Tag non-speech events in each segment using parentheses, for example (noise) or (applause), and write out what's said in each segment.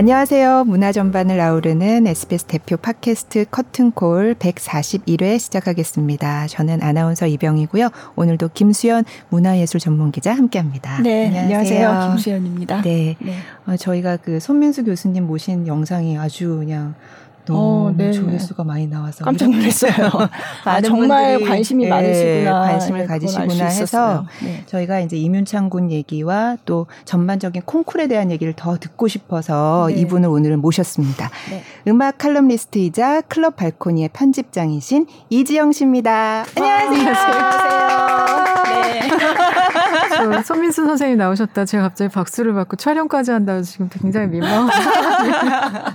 안녕하세요. 문화 전반을 아우르는 SBS 대표 팟캐스트 커튼콜 141회 시작하겠습니다. 저는 아나운서 이병이고요. 오늘도 김수연 문화예술 전문기자 함께합니다. 네, 안녕하세요. 안녕하세요. 김수연입니다. 네, 네. 어, 저희가 그 손민수 교수님 모신 영상이 아주 그냥 너무 어, 네. 조회수가 많이 나와서 깜짝 놀랐어요. 아, (laughs) 정말 관심이 예, 많으시구나. 관심을 네, 가지시구나 해서 네. 저희가 이제 이윤창 군 얘기와 또 전반적인 콩쿨에 대한 얘기를 더 듣고 싶어서 네. 이분을 오늘 모셨습니다. 네. 음악 칼럼리스트이자 클럽 발코니의 편집장이신 이지영 씨입니다. 안녕하세요. 안녕하세요. (laughs) 네. 저 손민수 선생님 나오셨다. 제가 갑자기 박수를 받고 촬영까지 한다고 지금 굉장히 민망합니다. (laughs)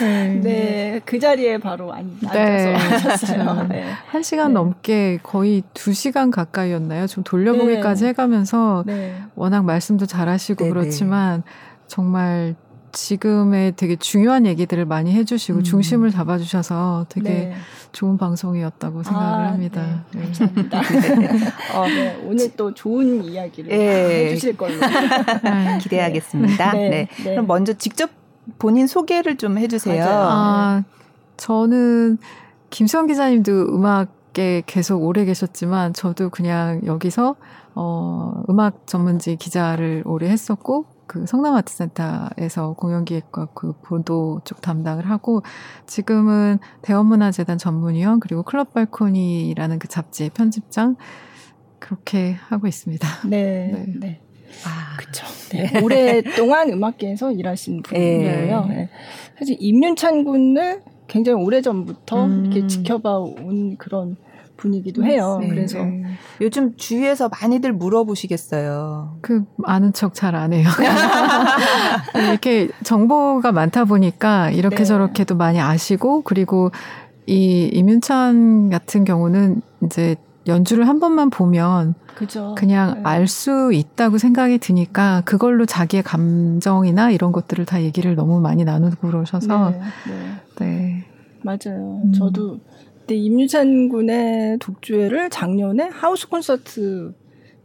네. 네. 그 자리에 바로 앉아서 네. 하셨어요. 네. 한 시간 네. 넘게 거의 두 시간 가까이였나요? 좀 돌려보기까지 네. 해가면서 네. 워낙 말씀도 잘하시고 네, 그렇지만 정말 지금의 되게 중요한 얘기들을 많이 해주시고 음. 중심을 잡아주셔서 되게 네. 좋은 방송이었다고 생각을 아, 합니다. 네. 감사합니다. (laughs) 어, 네. 오늘 또 좋은 이야기를 예. 해주실 걸로 기대하겠습니다. 네. 그럼 먼저 직접 본인 소개를 좀 해주세요. 아, 저는 김수영 기자님도 음악에 계속 오래 계셨지만 저도 그냥 여기서 어, 음악 전문지 기자를 오래 했었고 그 성남 아트센터에서 공연기획과 그 보도 쪽 담당을 하고 지금은 대원문화재단 전문위원 그리고 클럽 발코니라는 그 잡지의 편집장 그렇게 하고 있습니다. 네. 네. 네. 아, 그쵸. 네. 네. (laughs) 오랫동안 음악계에서 일하신 분이에요. 네. 네. 사실 임윤찬 군을 굉장히 오래 전부터 음. 이렇게 지켜봐 온 그런 분이기도 해요. 네. 그래서 네. 요즘 주위에서 많이들 물어보시겠어요. 그 아는 척 잘 안 해요. (laughs) 이렇게 정보가 많다 보니까 이렇게 네. 저렇게도 많이 아시고 그리고 이 임윤찬 같은 경우는 이제 연주를 한 번만 보면 그죠. 그냥 네. 알수 있다고 생각이 드니까 그걸로 자기의 감정이나 이런 것들을 다 얘기를 너무 많이 나누고 그러셔서 네. 네. 네. 맞아요. 음. 저도 그때 임유찬 군의 독주회를 작년에 하우스 콘서트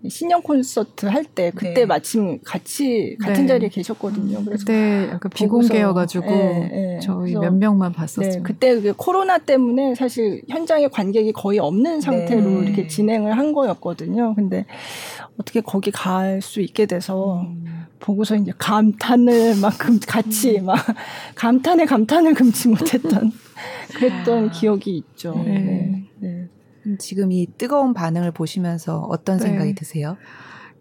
신년 콘서트 할 때 그때 네. 마침 같이 같은 네. 자리에 계셨거든요. 음, 그래서 그때 약간 비공개여가지고 네, 네. 저희 몇 명만 봤었어요. 네, 그때 그 코로나 때문에 사실 현장에 관객이 거의 없는 상태로 네. 이렇게 진행을 한 거였거든요. 근데 어떻게 거기 갈 수 있게 돼서 음. 보고서 이제 감탄을 (laughs) 막 같이 음. 막 감탄에 감탄을 금치 못했던 (laughs) 그랬던 아. 기억이 있죠. 네. 네. 지금 이 뜨거운 반응을 보시면서 어떤 네. 생각이 드세요?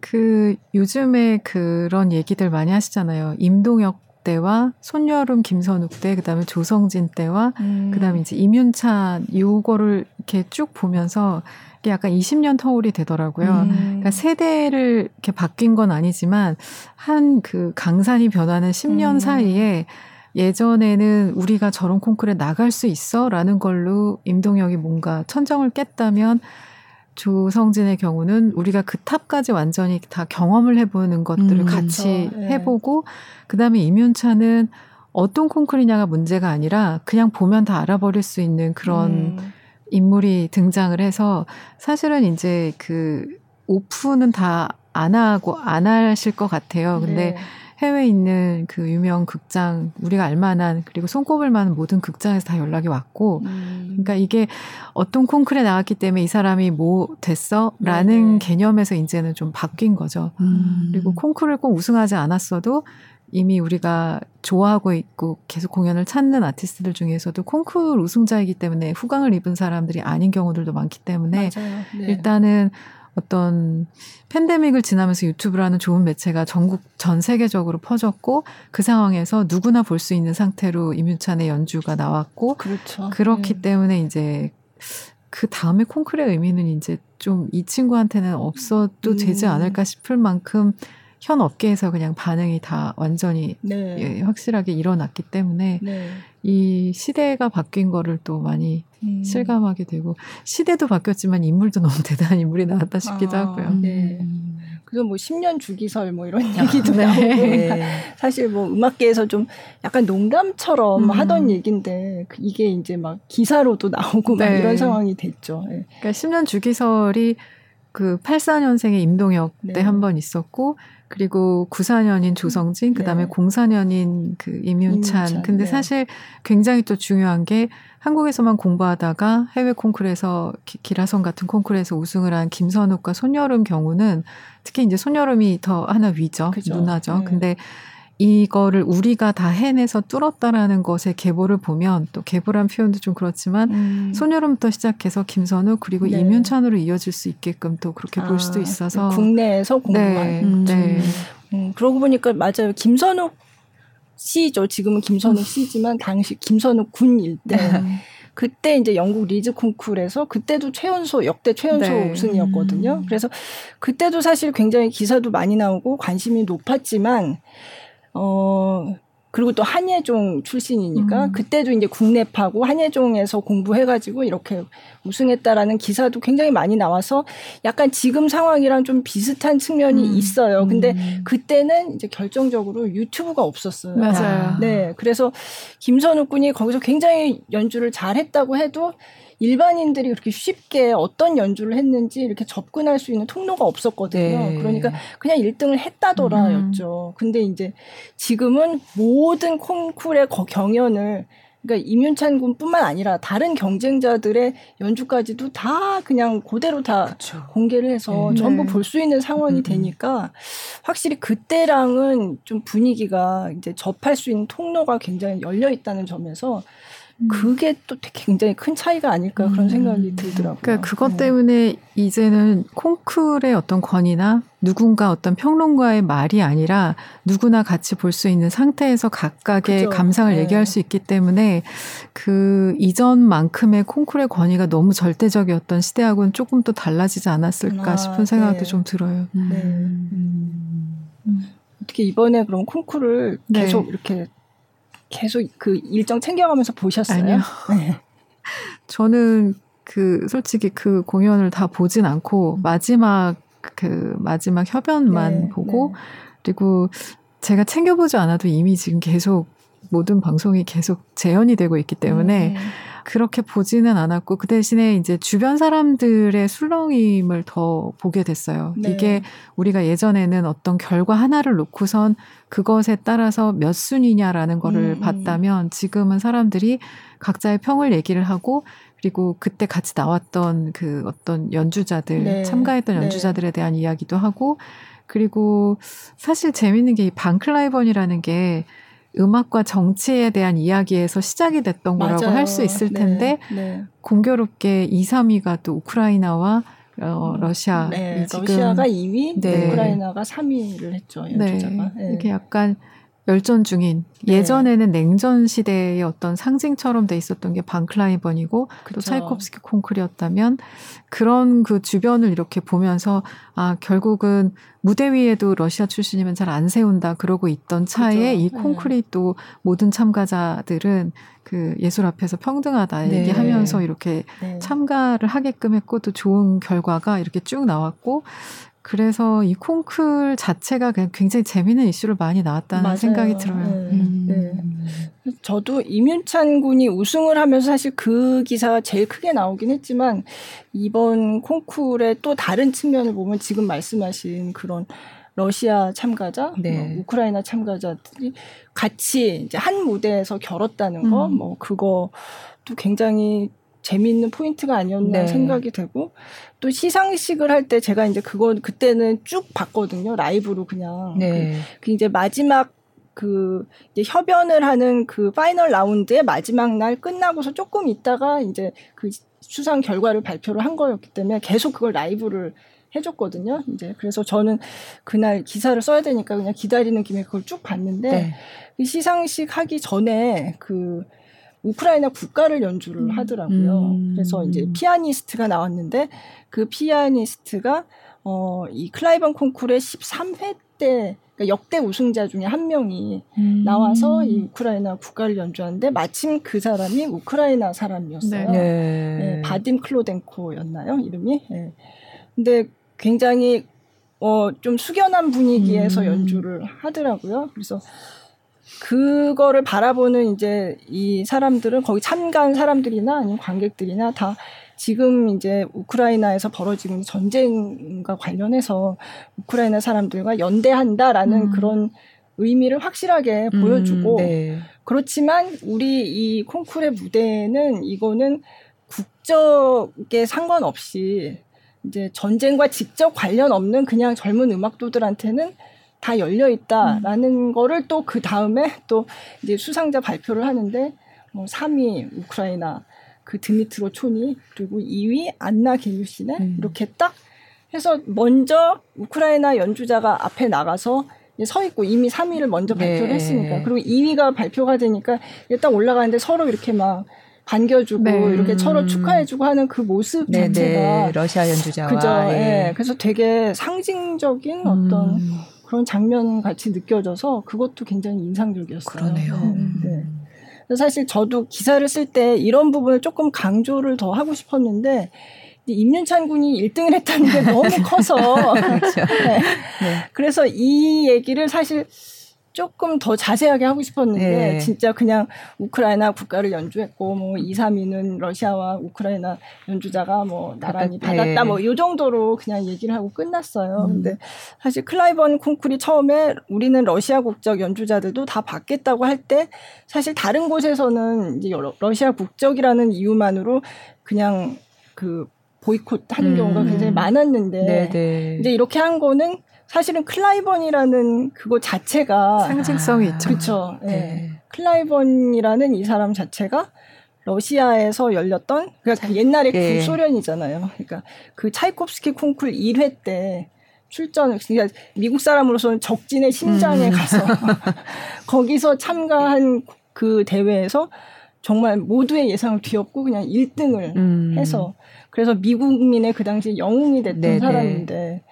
그 요즘에 그런 얘기들 많이 하시잖아요. 임동혁 때와 손여름 김선욱 때, 그다음에 조성진 때와 음. 그다음에 이제 임윤찬 요거를 이렇게 쭉 보면서 이게 약간 20년 터울이 되더라고요. 음. 그러니까 세대를 이렇게 바뀐 건 아니지만 한 그 강산이 변하는 10년 음. 사이에 예전에는 우리가 저런 콩쿠르에 나갈 수 있어? 라는 걸로 임동혁이 뭔가 천정을 깼다면 조성진의 경우는 우리가 그 탑까지 완전히 다 경험을 해보는 것들을 음, 같이 그렇죠. 해보고 그다음에 임윤찬은 어떤 콩쿠르냐가 문제가 아니라 그냥 보면 다 알아버릴 수 있는 그런 음. 인물이 등장을 해서 사실은 이제 그 오픈은 다안 하고 안 하실 것 같아요. 근데 네. 해외에 있는 그 유명 극장 우리가 알만한 그리고 손꼽을 만한 모든 극장에서 다 연락이 왔고 음. 그러니까 이게 어떤 콩쿨에 나왔기 때문에 이 사람이 뭐 됐어라는 네 개념에서 이제는 좀 바뀐 거죠. 음. 그리고 콩쿨을 꼭 우승하지 않았어도 이미 우리가 좋아하고 있고 계속 공연을 찾는 아티스트들 중에서도 콩쿨 우승자이기 때문에 후광을 입은 사람들이 아닌 경우들도 많기 때문에 네. 일단은 어떤 팬데믹을 지나면서 유튜브라는 좋은 매체가 전국 전 세계적으로 퍼졌고 그 상황에서 누구나 볼 수 있는 상태로 임윤찬의 연주가 나왔고 그렇죠. 그렇기 네. 때문에 이제 그 다음에 콩쿨의 의미는 이제 좀 이 친구한테는 없어도 음. 되지 않을까 싶을 만큼 현 업계에서 그냥 반응이 다 완전히 네. 예, 확실하게 일어났기 때문에 네. 이 시대가 바뀐 거를 또 많이 음. 실감하게 되고 시대도 바뀌었지만 인물도 (laughs) 너무 대단한 인물이 나왔다 싶기도 아, 하고요. 네. 음. 그래서 뭐 10년 주기설 뭐 이런 아, 얘기도 네. 나오고 그러니까 (laughs) 사실 뭐 음악계에서 좀 약간 농담처럼 음. 하던 얘기인데 그 이게 이제 막 기사로도 나오고 막 네. 이런 상황이 됐죠. 네. 그러니까 10년 주기설이 그 84년생의 임동혁 네. 때한 번 있었고 그리고 94년인 조성진, 그 다음에 네. 04년인 그 임윤찬. 임윤찬 근데 네. 사실 굉장히 또 중요한 게 한국에서만 공부하다가 해외 콩쿠르에서 기라성 같은 콩쿠르에서 우승을 한 김선욱과 손여름 경우는 특히 이제 손여름이 더 하나 위죠. 그죠. 누나죠. 네. 근데 이거를 우리가 다 해내서 뚫었다라는 것의 계보를 보면 또 계보란 표현도 좀 그렇지만 음. 소녀름부터 시작해서 김선우 그리고 네. 임윤찬으로 이어질 수 있게끔 또 그렇게 아, 볼 수도 있어서 국내에서 공부한 네, 음. 네. 음, 그러고 보니까 맞아요 김선욱 씨죠 지금은 김선욱 씨지만 당시 김선욱 군일 때 네. 그때 이제 영국 리즈 콩쿨에서 그때도 최연소 역대 최연소 네. 우승이었거든요. 음. 그래서 그때도 사실 굉장히 기사도 많이 나오고 관심이 높았지만 어, 그리고 또 한예종 출신이니까 음. 그때도 이제 국내파고 한예종에서 공부해가지고 이렇게 우승했다라는 기사도 굉장히 많이 나와서 약간 지금 상황이랑 좀 비슷한 측면이 음. 있어요. 근데 음. 그때는 이제 결정적으로 유튜브가 없었어요. 맞아요. 네. 그래서 김선욱 군이 거기서 굉장히 연주를 잘했다고 해도 일반인들이 그렇게 쉽게 어떤 연주를 했는지 이렇게 접근할 수 있는 통로가 없었거든요. 네. 그러니까 그냥 1등을 했다더라였죠. 음. 근데 이제 지금은 모든 콩쿨의 경연을 그러니까 임윤찬 군뿐만 아니라 다른 경쟁자들의 연주까지도 다 그냥 그대로 다 그쵸. 공개를 해서 네. 전부 볼 수 있는 상황이 음. 되니까 확실히 그때랑은 좀 분위기가 이제 접할 수 있는 통로가 굉장히 열려 있다는 점에서 음. 그게 또 굉장히 큰 차이가 아닐까 그런 음. 생각이 들더라고요. 그러니까 그것 네. 때문에 이제는 콩쿨의 어떤 권위나 누군가 어떤 평론가의 말이 아니라 누구나 같이 볼 수 있는 상태에서 각각의 그죠. 감상을 네. 얘기할 수 있기 때문에 그 이전만큼의 콩쿨의 권위가 너무 절대적이었던 시대하고는 조금 또 달라지지 않았을까 아, 싶은 생각도 네. 좀 들어요. 네. 음. 음. 어떻게 이번에 그럼 콩쿨을 네. 계속 이렇게 계속 그 일정 챙겨가면서 보셨어요? 아니요. 네. (laughs) 저는 그 솔직히 그 공연을 다 보진 않고 마지막 그 마지막 협연만 네, 보고 네. 그리고 제가 챙겨보지 않아도 이미 지금 계속 모든 방송이 계속 재현이 되고 있기 때문에 음. 그렇게 보지는 않았고 그 대신에 이제 주변 사람들의 술렁임을 더 보게 됐어요. 네. 이게 우리가 예전에는 어떤 결과 하나를 놓고선 그것에 따라서 몇 순위냐라는 거를 음. 봤다면 지금은 사람들이 각자의 평을 얘기를 하고 그리고 그때 같이 나왔던 그 어떤 연주자들 네. 참가했던 네. 연주자들에 대한 이야기도 하고 그리고 사실 재밌는 게 이 반클라이번이라는 게 음악과 정치에 대한 이야기에서 시작이 됐던 거라고 할 수 있을 네, 텐데 네, 네. 공교롭게 2, 3위가 또 우크라이나와 어, 음, 러시아. 네, 지금 러시아가 2위, 네. 우크라이나가 3위를 했죠. 연주자가. 네, 이게 약간 열전 중인 네. 예전에는 냉전 시대의 어떤 상징처럼 돼 있었던 게 반클라이번이고 그쵸. 또 차이콥스키 콩쿨이었다면 그런 그 주변을 이렇게 보면서 아 결국은 무대 위에도 러시아 출신이면 잘 안 세운다 그러고 있던 차에 그쵸. 이 콩쿨이 네. 또 모든 참가자들은 그 예술 앞에서 평등하다 네. 얘기하면서 이렇게 네. 참가를 하게끔 했고 또 좋은 결과가 이렇게 쭉 나왔고 그래서 이 콩쿨 자체가 그냥 굉장히 재미있는 이슈를 많이 나왔다는 맞아요. 생각이 들어요. 네. 음. 네. 저도 이윤찬 군이 우승을 하면서 사실 그 기사가 제일 크게 나오긴 했지만 이번 콩쿨의 또 다른 측면을 보면 지금 말씀하신 그런 러시아 참가자, 네. 뭐 우크라이나 참가자들이 같이 이제 한 무대에서 겨뤘다는 거, 음. 뭐 그거도 굉장히 재미있는 포인트가 아니었나 네. 생각이 되고 또 시상식을 할 때 제가 이제 그거 그때는 쭉 봤거든요 라이브로 그냥 네. 그, 그 이제 마지막 그 이제 협연을 하는 그 final round의 마지막 날 끝나고서 조금 있다가 이제 그 수상 결과를 발표를 한 거였기 때문에 계속 그걸 라이브를 해줬거든요. 이제 그래서 저는 그날 기사를 써야 되니까 그냥 기다리는 김에 그걸 쭉 봤는데 네. 그 시상식 하기 전에 그 우크라이나 국가를 연주를 음. 하더라고요. 음. 그래서 이제 피아니스트가 나왔는데 그 피아니스트가 어, 이 클라이번 콩쿨의 13회 때 그러니까 역대 우승자 중에 한 명이 음. 나와서 이 우크라이나 국가를 연주하는데 마침 그 사람이 우크라이나 사람이었어요. 네. 네. 네 바딤 클로덴코였나요? 이름이? 네. 근데 굉장히 어, 좀 숙연한 분위기에서 음. 연주를 하더라고요. 그래서 그거를 바라보는 이제 이 사람들은 거기 참가한 사람들이나 아니면 관객들이나 다 지금 이제 우크라이나에서 벌어지고 있는 전쟁과 관련해서 우크라이나 사람들과 연대한다라는 음. 그런 의미를 확실하게 음, 보여주고 네. 그렇지만 우리 이 콩쿨의 무대는 이거는 국적에 상관없이 이제 전쟁과 직접 관련 없는 그냥 젊은 음악도들한테는 다 열려 있다라는 음. 거를 또 그 다음에 또 이제 수상자 발표를 하는데 뭐 3위 우크라이나 그 드미트로 촌이 그리고 2위 안나 게유시네 음. 이렇게 딱 해서 먼저 우크라이나 연주자가 앞에 나가서 서 있고 이미 3위를 먼저 발표를 네. 했으니까 그리고 2위가 발표가 되니까 일단 올라가는데 서로 이렇게 막 반겨주고 네. 이렇게 서로 축하해주고 하는 그 모습 네, 네. 자체가 네. 러시아 연주자와 그죠. 예. 네. 그래서 되게 상징적인 어떤 음. 그런 장면 같이 느껴져서 그것도 굉장히 인상적이었어요. 그러네요. 음. 네. 사실 저도 기사를 쓸 때 이런 부분을 조금 강조를 더 하고 싶었는데 임윤찬 군이 (laughs) 1등을 했다는 게 너무 커서 (laughs) 그렇죠. 네. 네. 그래서 이 얘기를 사실 조금 더 자세하게 하고 싶었는데 네. 진짜 그냥 우크라이나 국가를 연주했고 뭐 2, 3위는 러시아와 우크라이나 연주자가 뭐 나란히 받았다 뭐 이 정도로 그냥 얘기를 하고 끝났어요. 음. 근데 사실 클라이번 콩쿨이 처음에 우리는 러시아 국적 연주자들도 다 받겠다고 할 때 사실 다른 곳에서는 이제 러시아 국적이라는 이유만으로 그냥 그 보이콧 하는 음. 경우가 굉장히 많았는데 네네. 네. 이제 이렇게 한 거는 사실은 클라이번이라는 그거 자체가 상징성이 있죠. 그렇죠. 네. 네. 클라이번이라는 이 사람 자체가 러시아에서 열렸던 그러니까 그 옛날에 네. 구소련이잖아요. 그러니까 그 차이콥스키 콩쿨 1회 때 출전 그러니까 미국 사람으로서는 적진의 심장에 음. 가서 (laughs) 거기서 참가한 그 대회에서 정말 모두의 예상을 뒤엎고 그냥 1등을 음. 해서 그래서 미국민의 그 당시 영웅이 됐던 네네. 사람인데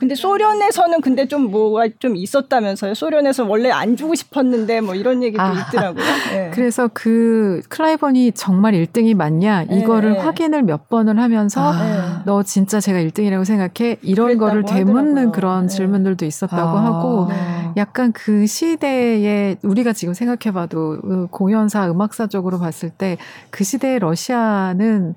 근데 소련에서는 근데 좀 뭐가 좀 있었다면서요. 소련에서 원래 안 주고 싶었는데 뭐 이런 얘기도 아, 있더라고요. 네. (laughs) 그래서 그 클라이번이 정말 1등이 맞냐 이거를 네. 확인을 몇 번을 하면서 아. 너 진짜 제가 1등이라고 생각해 이런 거를 되묻는 하더라고요. 그런 네. 질문들도 있었다고 아. 하고 약간 그 시대에 우리가 지금 생각해봐도 그 공연사 음악사적으로 봤을 때 그 시대의 러시아는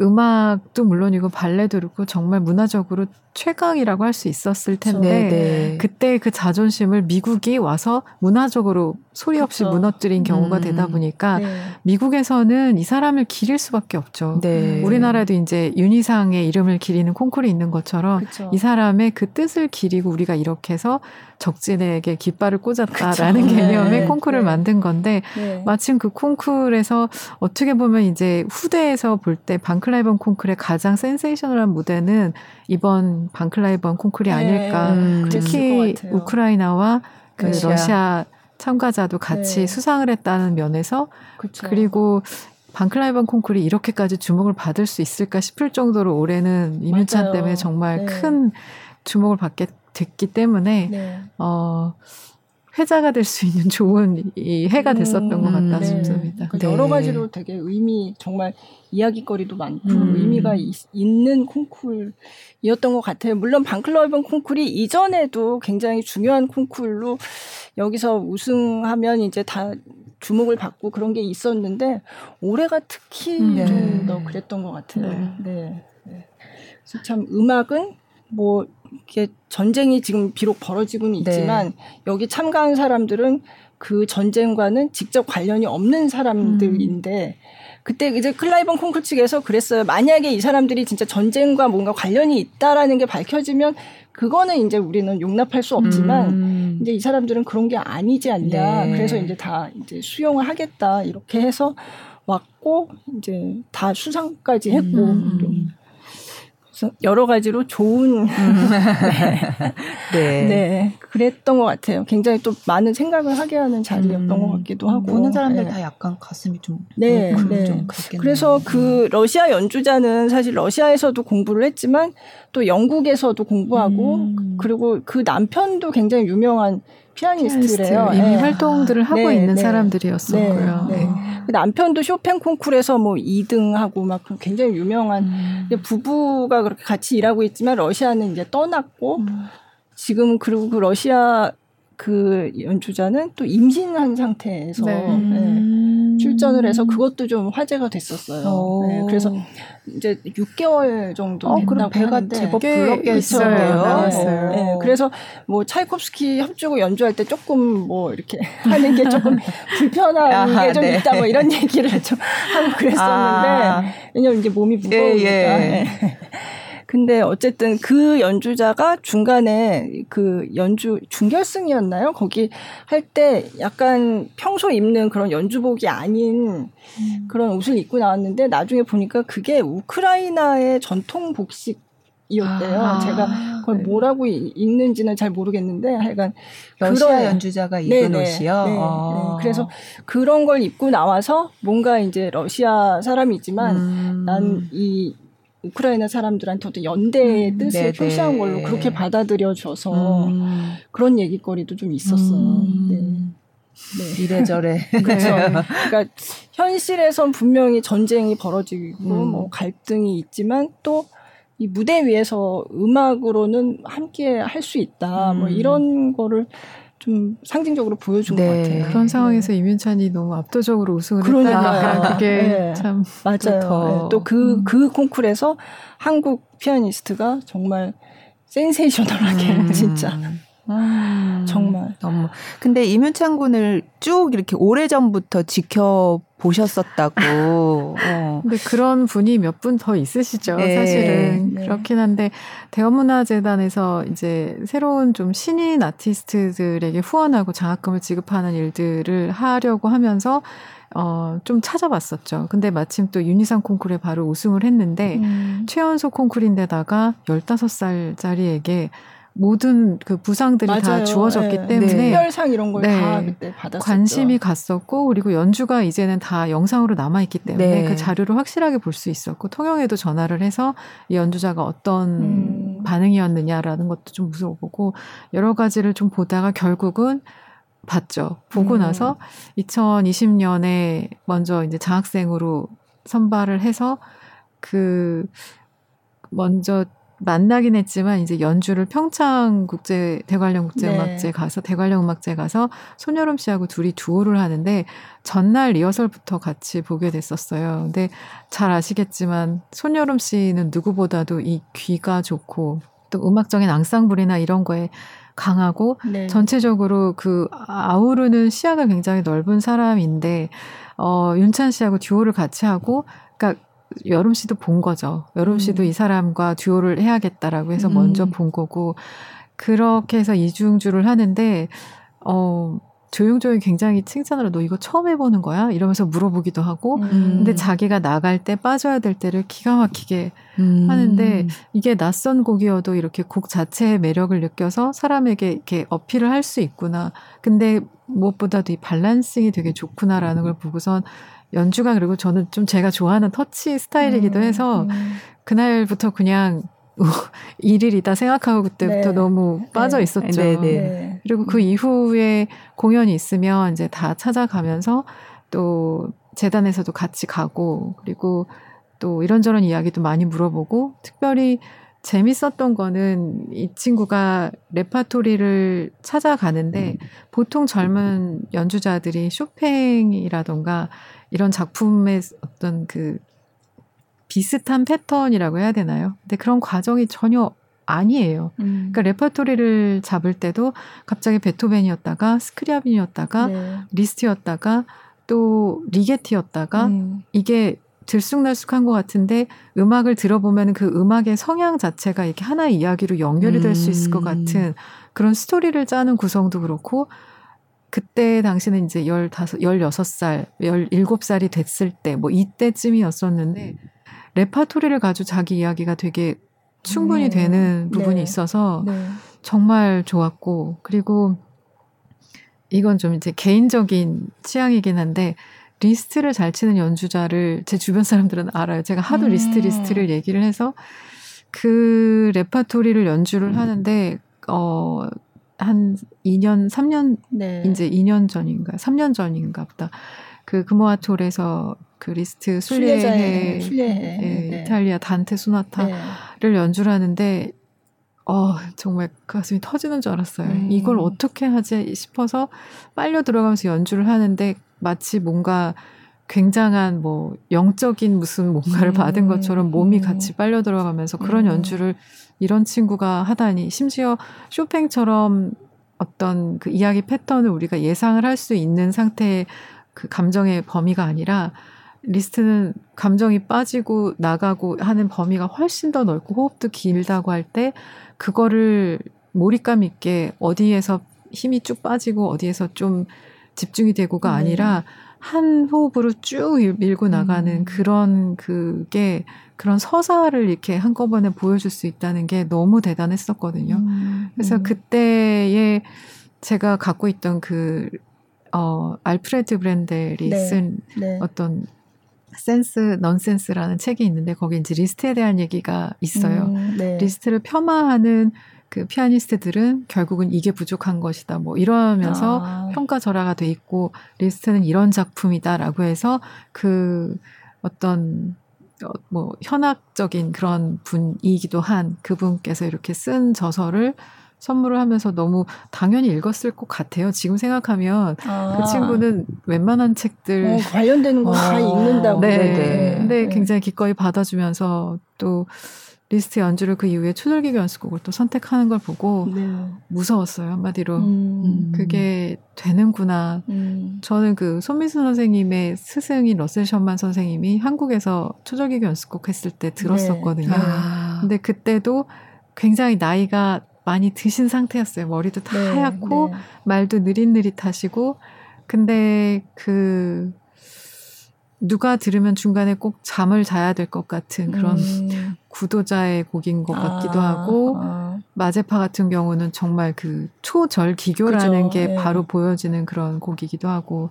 음악도 물론이고 발레도 그렇고 정말 문화적으로 최강이라고 할 수 있었을 텐데 네네. 네. 그때 그 자존심을 미국이 와서 문화적으로 소리 없이 그쵸. 무너뜨린 경우가 음. 되다 보니까 네. 미국에서는 이 사람을 기릴 수밖에 없죠. 네. 우리나라도 이제 윤희상의 이름을 기리는 콩쿨이 있는 것처럼 그쵸. 이 사람의 그 뜻을 기리고 우리가 이렇게 해서 적진에게 깃발을 꽂았다라는 그쵸. 개념의 네. 콩쿨을 네. 만든 건데 네. 마침 그 콩쿨에서 어떻게 보면 이제 후대에서 볼 때 반클라이번 콩쿨의 가장 센세이셔널한 무대는 이번 반클라이번 콩쿨이 네. 아닐까. 음, 특히 우크라이나와 그 러시아. 러시아 참가자도 같이 네. 수상을 했다는 면에서 그쵸. 그리고 반클라이번 콩쿨이 이렇게까지 주목을 받을 수 있을까 싶을 정도로 올해는 맞아요. 때문에 정말 네. 큰 주목을 받게 됐기 때문에 네. 어 회자가 될 수 있는 (laughs) 좋은 이 해가 됐었던 음, 것 같다 네. 싶습니다. 네. 여러 가지로 되게 의미 정말 이야기거리도 많고 음. 의미가 이, 있는 콩쿨이었던 것 같아요. 물론 반클럽은 콩쿨이 이전에도 굉장히 중요한 콩쿨로 여기서 우승하면 이제 다 주목을 받고 그런 게 있었는데 올해가 특히 음. 네. 좀더 그랬던 것 같아요. 네. 네. 네. 그래서 참 음악은 뭐 이게 전쟁이 지금 비록 벌어지고는 네. 있지만 네. 여기 참가한 사람들은 그 전쟁과는 직접 관련이 없는 사람들인데 음. 그때 이제 클라이번 콩쿨 측에서 그랬어요. 만약에 이 사람들이 진짜 전쟁과 뭔가 관련이 있다라는 게 밝혀지면 그거는 이제 우리는 용납할 수 없지만 음. 이제 이 사람들은 그런 게 아니지 않냐. 네. 그래서 이제 다 이제 수용을 하겠다 이렇게 해서 왔고 이제 다 수상까지 했고 음. 여러 가지로 좋은 (laughs) 네. 네. 네. 그랬던 것 같아요. 굉장히 또 많은 생각을 하게 하는 자리였던 음. 것 같기도 하고 보는 사람들 네. 다 약간 가슴이 좀 네, 네. 좀 그래서 그 러시아 연주자는 사실 러시아에서도 공부를 했지만 또 영국에서도 공부하고 음. 그리고 그 남편도 굉장히 유명한 피아니스트래요. 이미 네. 활동들을 하고 네, 있는 네. 사람들이었었고요. 네, 네. 그 남편도 쇼팽 콩쿨에서 뭐 2등하고 막 굉장히 유명한 음. 부부가 그렇게 같이 일하고 있지만 러시아는 이제 떠났고 음. 지금 그리고 그 러시아 그 연주자는 또 임신한 상태에서 네. 네, 출전을 해서 그것도 좀 화제가 됐었어요. 네, 그래서 이제 6개월 정도 어, 됐다고 배가 하는데 제법 불렀게 있어요. 네, 네, 그래서 뭐 차이콥스키 협주곡 연주할 때 조금 뭐 이렇게 (laughs) 하는 게 조금 (laughs) 불편한 아, 게좀 네. 있다 뭐 이런 (laughs) 얘기를 좀 하고 그랬었는데 아. 왜냐면 이제 몸이 무거우니까. 예, 예. 근데 어쨌든 그 연주자가 중간에 그 연주 중결승이었나요? 거기 할 때 약간 평소 입는 그런 연주복이 아닌 음. 그런 옷을 입고 나왔는데 나중에 보니까 그게 우크라이나의 전통 복식 이었대요. 아, 제가 그걸 네. 뭐라고 읽는지는 잘 모르겠는데 하여간 러시아 그런, 연주자가 입은 네네, 옷이요. 네, 아. 네. 그래서 그런 걸 입고 나와서 뭔가 이제 러시아 사람이지만 음. 난이 우크라이나 사람들한테도 연대의 음, 뜻을 네네. 표시한 걸로 그렇게 받아들여 줘서 음. 그런 얘기거리도 좀 있었어요. 음. 네. 네. 이래저래. (laughs) 그렇죠. 그러니까 현실에선 분명히 전쟁이 벌어지고 음. 뭐 갈등이 있지만 또 이 무대 위에서 음악으로는 함께 할 수 있다. 뭐 음. 이런 거를 좀 상징적으로 보여준 네. 것 같아요. 그런 상황에서 네. 이민찬이 너무 압도적으로 우승을 했다. 그게 네. 참 맞아요. 또 그그 음. 그 콩쿨에서 한국 피아니스트가 정말 센세이셔널하게 음. (laughs) 진짜 아, 정말 너무. 근데 이문창 군을 쭉 이렇게 오래 전부터 지켜 보셨었다고. (laughs) 어. 근데 그런 분이 몇 분 더 있으시죠. 네. 사실은 네. 그렇긴 한데 대원문화재단에서 이제 새로운 좀 신인 아티스트들에게 후원하고 장학금을 지급하는 일들을 하려고 하면서 어, 좀 찾아봤었죠. 근데 마침 또 유니상 콩쿨에 바로 우승을 했는데, 음. 최연소 콩쿨인데다가 15살짜리에게 모든 그 부상들이 맞아요. 다 주어졌기 네. 때문에 특별상 이런 걸다 네. 그때 받았었죠. 관심이 갔었고 그리고 연주가 이제는 다 영상으로 남아 있기 때문에 네. 그 자료를 확실하게 볼 수 있었고 통영에도 전화를 해서 이 연주자가 어떤 음. 반응이었느냐라는 것도 좀 물어보고 여러 가지를 좀 보다가 결국은 봤죠. 보고 음. 나서 2020년에 먼저 이제 장학생으로 선발을 해서 그 먼저 만나긴 했지만 이제 연주를 평창 국제 대관령 국제 음악제 네. 가서 대관령 음악제 가서 손여름 씨하고 둘이 두오를 하는데 전날 리허설부터 같이 보게 됐었어요. 근데 잘 아시겠지만 손여름 씨는 누구보다도 이 귀가 좋고 또 음악적인 앙상블이나 이런 거에 강하고 네. 전체적으로 그 아우르는 시야가 굉장히 넓은 사람인데 어 윤찬 씨하고 듀오를 같이 하고 그러니까 여름 씨도 본 거죠. 여름 씨도 음. 이 사람과 듀오를 해야겠다라고 해서 음. 먼저 본 거고 그렇게 해서 이중주를 하는데 어 조용조용 굉장히 칭찬으로 너 이거 처음 해보는 거야? 이러면서 물어보기도 하고 음. 근데 자기가 나갈 때 빠져야 될 때를 기가 막히게 음. 하는데 이게 낯선 곡이어도 이렇게 곡 자체의 매력을 느껴서 사람에게 이렇게 어필을 할 수 있구나. 근데 무엇보다도 이 밸런싱이 되게 좋구나라는 걸 보고선 연주가 그리고 저는 좀 제가 좋아하는 터치 스타일이기도 음, 해서 음. 그날부터 그냥 (laughs) 일일이다 생각하고 그때부터 네. 너무 네. 빠져 있었죠. 네, 네. 그리고 그 이후에 공연이 있으면 이제 다 찾아가면서 또 재단에서도 같이 가고 그리고 또 이런저런 이야기도 많이 물어보고 특별히 재밌었던 거는 이 친구가 레파토리를 찾아가는데 보통 젊은 연주자들이 쇼팽이라던가 이런 작품의 어떤 그 비슷한 패턴이라고 해야 되나요? 근데 그런 과정이 전혀 아니에요. 음. 그러니까 레퍼토리를 잡을 때도 갑자기 베토벤이었다가 스크리아빈이었다가 네. 리스트였다가 또 리게티였다가 음. 이게 들쑥날쑥한 것 같은데 음악을 들어보면 그 음악의 성향 자체가 이렇게 하나의 이야기로 연결이 될 수 있을 것 음. 같은 그런 스토리를 짜는 구성도 그렇고 그때 당시는 이제 15, 16살, 17살이 됐을 때, 뭐 이때쯤이었었는데, 레파토리를 가지고 자기 이야기가 되게 충분히 네. 되는 부분이 네. 있어서 네. 정말 좋았고, 그리고 이건 좀 이제 개인적인 취향이긴 한데, 리스트를 잘 치는 연주자를 제 주변 사람들은 알아요. 제가 하도 음. 리스트 리스트를 얘기를 해서 그 레파토리를 연주를 하는데, 어, 한 2년, 3년, 네. 이제 2년 전인가, 3년 전인가 보다. 그 금호아트홀에서 그 리스트 순례해, 순례해. 예, 네. 이탈리아 단테 소나타를 네. 연주를 하는데, 어, 정말 가슴이 터지는 줄 알았어요. 음. 이걸 어떻게 하지 싶어서 빨려 들어가면서 연주를 하는데 마치 뭔가 굉장한 뭐 영적인 무슨 뭔가를 음. 받은 것처럼 몸이 음. 같이 빨려 들어가면서 그런 음. 연주를 이런 친구가 하다니 심지어 쇼팽처럼 어떤 그 이야기 패턴을 우리가 예상을 할 수 있는 상태의 그 감정의 범위가 아니라 리스트는 감정이 빠지고 나가고 하는 범위가 훨씬 더 넓고 호흡도 길다고 할 때 그거를 몰입감 있게 어디에서 힘이 쭉 빠지고 어디에서 좀 집중이 되고가 네. 아니라 한 호흡으로 쭉 밀고 나가는 음. 그런 그게 그런 서사를 이렇게 한꺼번에 보여줄 수 있다는 게 너무 대단했었거든요. 음. 그래서 음. 그때에 제가 갖고 있던 그, 어, 알프레드 브렌델이 네. 쓴 네. 어떤 센스 넌센스라는 책이 있는데 거기 이제 리스트에 대한 얘기가 있어요. 음, 네. 리스트를 폄하하는 그 피아니스트들은 결국은 이게 부족한 것이다. 뭐 이러면서 아. 평가절하가 돼 있고 리스트는 이런 작품이다라고 해서 그 어떤 어, 뭐 현학적인 그런 분이기도 한 그분께서 이렇게 쓴 저서를 선물을 하면서 너무 당연히 읽었을 것 같아요. 지금 생각하면 아. 그 친구는 웬만한 책들 어, 관련되는 거다 어. 읽는다고. 네. 네. 근데 네. 굉장히 기꺼이 받아주면서 또 리스트 연주를 그 이후에 초절기 연습곡을 또 선택하는 걸 보고 네. 무서웠어요 한마디로 음. 음. 그게 되는구나. 음. 저는 그 손민수 선생님의 스승인 러셀 셔먼 선생님이 한국에서 초절기 연습곡 했을 때 들었었거든요. 네. 아. 근데 그때도 굉장히 나이가 많이 드신 상태였어요. 머리도 다 네, 하얗고 네. 말도 느릿느릿하시고 근데 그 누가 들으면 중간에 꼭 잠을 자야 될 것 같은 그런 음. 구도자의 곡인 것 같기도 아, 하고 아. 마제파 같은 경우는 정말 그 초절 기교라는 그죠, 게 네. 바로 보여지는 그런 곡이기도 하고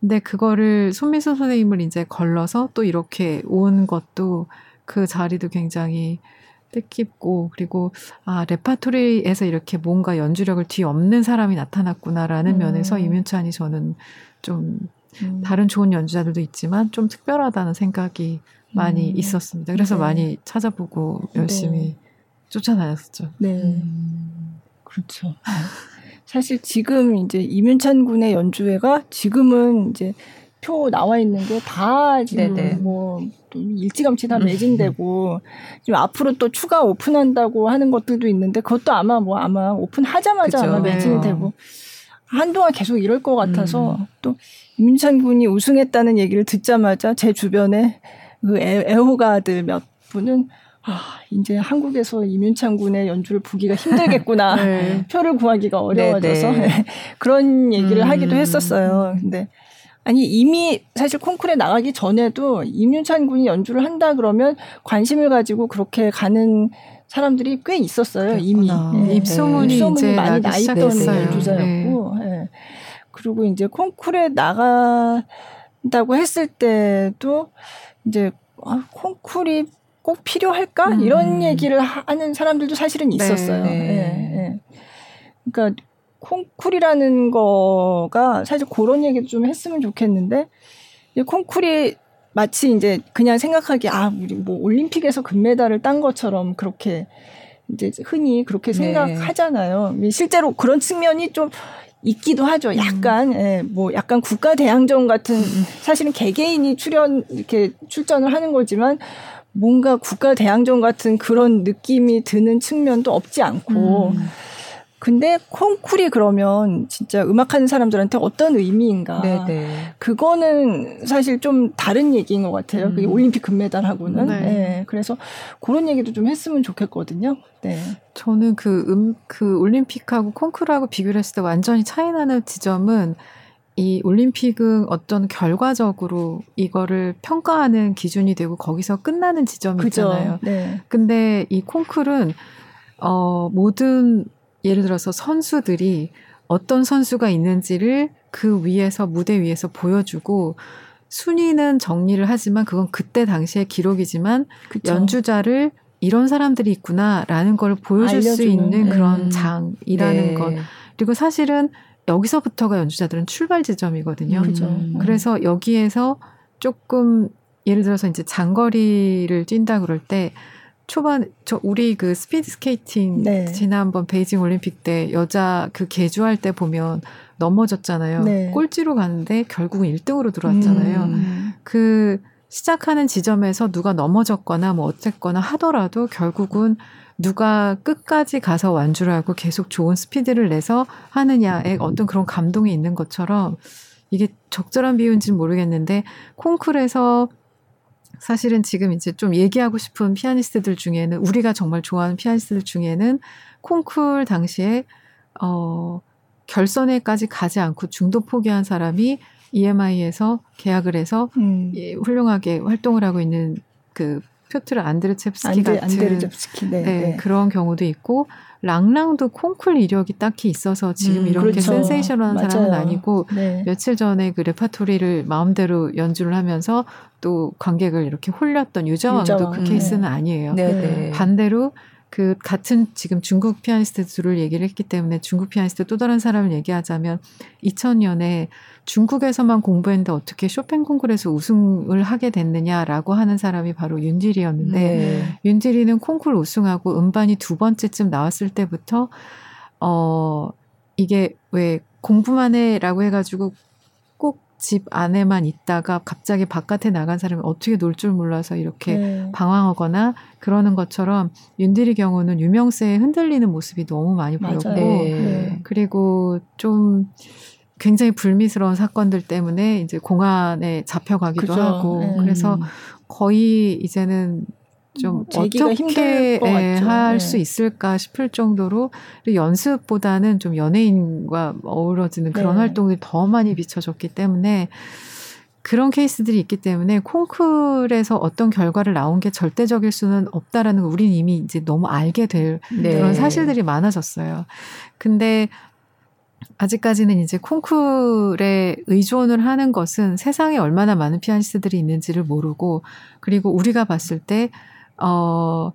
근데 그거를 손미소 선생님을 이제 걸러서 또 이렇게 온 것도 그 자리도 굉장히 뜻깊고 그리고 아 레파토리에서 이렇게 뭔가 연주력을 뒤엎는 사람이 나타났구나라는 음. 면에서 이윤찬이 저는 좀 음. 다른 좋은 연주자들도 있지만 좀 특별하다는 생각이 많이 음. 있었습니다. 그래서 네. 많이 찾아보고 열심히 네. 쫓아다녔었죠. 네, 음. 그렇죠. 사실 지금 이제 이윤찬 군의 연주회가 지금은 이제 표 나와 있는 게 다 지금 네네. 뭐 일찌감치 다 음. 매진되고 지금 앞으로 또 추가 오픈한다고 하는 것들도 있는데 그것도 아마 뭐 아마 오픈하자마자 그쵸. 아마 매진이 네. 되고 한동안 계속 이럴 것 같아서 음. 또 임윤찬 군이 우승했다는 얘기를 듣자마자 제 주변에 그 애, 호가들 몇 분은 아, 이제 한국에서 이윤찬 군의 연주를 보기가 힘들겠구나. (laughs) 네. 표를 구하기가 어려워져서 네, 네. (laughs) 그런 얘기를 음. 하기도 했었어요. 근데 아니 이미 사실 콩쿠르에 나가기 전에도 임윤찬 군이 연주를 한다 그러면 관심을 가지고 그렇게 가는 사람들이 꽤 있었어요 그랬구나. 이미 네. 입소문이, 입소문이 이제 많이 나 있던 연주자였고 네. 네. 그리고 이제 콩쿠르에 나간다고 했을 때도 이제 아, 콩쿠르이 꼭 필요할까 음. 이런 얘기를 하는 사람들도 사실은 있었어요. 네, 네. 네. 그러니까 콩쿨이라는 거가 사실 그런 얘기도 좀 했으면 좋겠는데 콩쿨이 마치 이제 그냥 생각하기 아 우리 뭐 올림픽에서 금메달을 딴 것처럼 그렇게 이제 흔히 그렇게 네. 생각하잖아요. 네. 실제로 그런 측면이 좀 있기도 하죠. 약간 음. 예, 뭐 약간 국가 대항전 같은 음, 음. 사실은 개개인이 출연 이렇게 출전을 하는 거지만 뭔가 국가 대항전 같은 그런 느낌이 드는 측면도 없지 않고 음. 근데 콩쿨이 그러면 진짜 음악하는 사람들한테 어떤 의미인가? 네네. 네. 그거는 사실 좀 다른 얘기인 것 같아요. 음. 그게 올림픽 금메달하고는. 네. 네. 그래서 그런 얘기도 좀 했으면 좋겠거든요. 네. 저는 그 음, 그 올림픽하고 콩쿨하고 비교를 했을 때 완전히 차이 나는 지점은 이 올림픽은 어떤 결과적으로 이거를 평가하는 기준이 되고 거기서 끝나는 지점이 그죠. 있잖아요. 네. 근데 이 콩쿨은 어, 모든 예를 들어서 선수들이 어떤 선수가 있는지를 그 위에서 무대 위에서 보여주고 순위는 정리를 하지만 그건 그때 당시의 기록이지만 그쵸. 연주자를 이런 사람들이 있구나라는 걸 보여줄 알려주는. 수 있는 그런 음. 장이라는 네. 것. 그리고 사실은 여기서부터가 연주자들은 출발 지점이거든요. 음. 그래서 여기에서 조금 예를 들어서 이제 장거리를 뛴다 그럴 때 초반 저 우리 그 스피드 스케이팅 네. 지난번 베이징 올림픽 때 여자 그 계주할 때 보면 넘어졌잖아요. 네. 꼴찌로 가는데 결국은 1등으로 들어왔잖아요. 음. 그 시작하는 지점에서 누가 넘어졌거나 뭐 어쨌거나 하더라도 결국은 누가 끝까지 가서 완주를 하고 계속 좋은 스피드를 내서 하느냐에 어떤 그런 감동이 있는 것처럼 이게 적절한 비유인지는 모르겠는데 콩쿨에서 사실은 지금 이제 좀 얘기하고 싶은 피아니스트들 중에는 우리가 정말 좋아하는 피아니스트들 중에는 콩쿨 당시에 어 결선에까지 가지 않고 중도 포기한 사람이 EMI에서 계약을 해서 음. 예, 훌륭하게 활동을 하고 있는 그 표트르 안데르셰프스키 안드, 같은 안데르셰프스키, 네, 네, 네, 그런 경우도 있고 랑랑도 콩쿨 이력이 딱히 있어서 지금 음, 이렇게 그렇죠. 센세이션한. 사람은 아니고 네. 며칠 전에 그 레파토리를 마음대로 연주를 하면서 또 관객을 이렇게 홀렸던 유자왕도 유자왕. 그 케이스는 아니에요. 네, 네. 반대로 그 같은 지금 중국 피아니스트 둘을 얘기를 했기 때문에 중국 피아니스트 또 다른 사람을 얘기하자면 2000년에 중국에서만 공부했는데 어떻게 쇼팽 콩쿠르에서 우승을 하게 됐느냐라고 하는 사람이 바로 윤지리였는데 네. 윤지리는 콩쿠르 우승하고 음반이 두 번째쯤 나왔을 때부터 어 이게 왜 공부만 해라고 해가지고 집 안에만 있다가 갑자기 바깥에 나간 사람이 어떻게 놀 줄 몰라서 이렇게 네. 방황하거나 그러는 것처럼 윤디리 경우는 유명세에 흔들리는 모습이 너무 많이 보였고 네. 그리고 좀 굉장히 불미스러운 사건들 때문에 이제 공안에 잡혀가기도 그죠. 하고 네. 그래서 거의 이제는 좀 음, 어떻게 예, 할수 네. 있을까 싶을 정도로 연습보다는 좀 연예인과 어우러지는 그런 네. 활동이 더 많이 비춰졌기 때문에 그런 케이스들이 있기 때문에 콩쿨에서 어떤 결과를 나온 게 절대적일 수는 없다라는 걸 우리는 이미 이제 너무 알게 될 네. 그런 사실들이 많아졌어요. 근데 아직까지는 이제 콩쿨에 의존을 하는 것은 세상에 얼마나 많은 피아니스트들이 있는지를 모르고 그리고 우리가 봤을 때 어,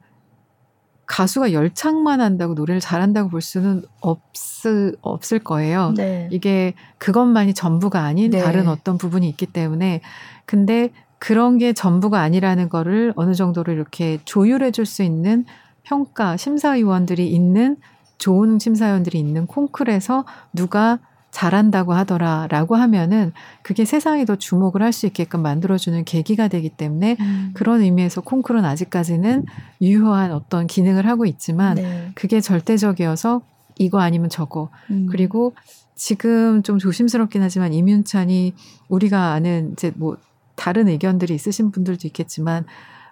가수가 열창만 한다고 노래를 잘한다고 볼 수는 없을, 없을 거예요. 네. 이게 그것만이 전부가 아닌 네. 다른 어떤 부분이 있기 때문에. 근데 그런 게 전부가 아니라는 거를 어느 정도로 이렇게 조율해 줄 수 있는 평가, 심사위원들이 있는 좋은 심사위원들이 있는 콩쿨에서 누가 잘한다고 하더라 라고 하면은 그게 세상이 더 주목을 할 수 있게끔 만들어주는 계기가 되기 때문에 음. 그런 의미에서 콩쿨은 아직까지는 유효한 어떤 기능을 하고 있지만 네. 그게 절대적이어서 이거 아니면 저거 음. 그리고 지금 좀 조심스럽긴 하지만 이윤찬이 우리가 아는 이제 뭐 다른 의견들이 있으신 분들도 있겠지만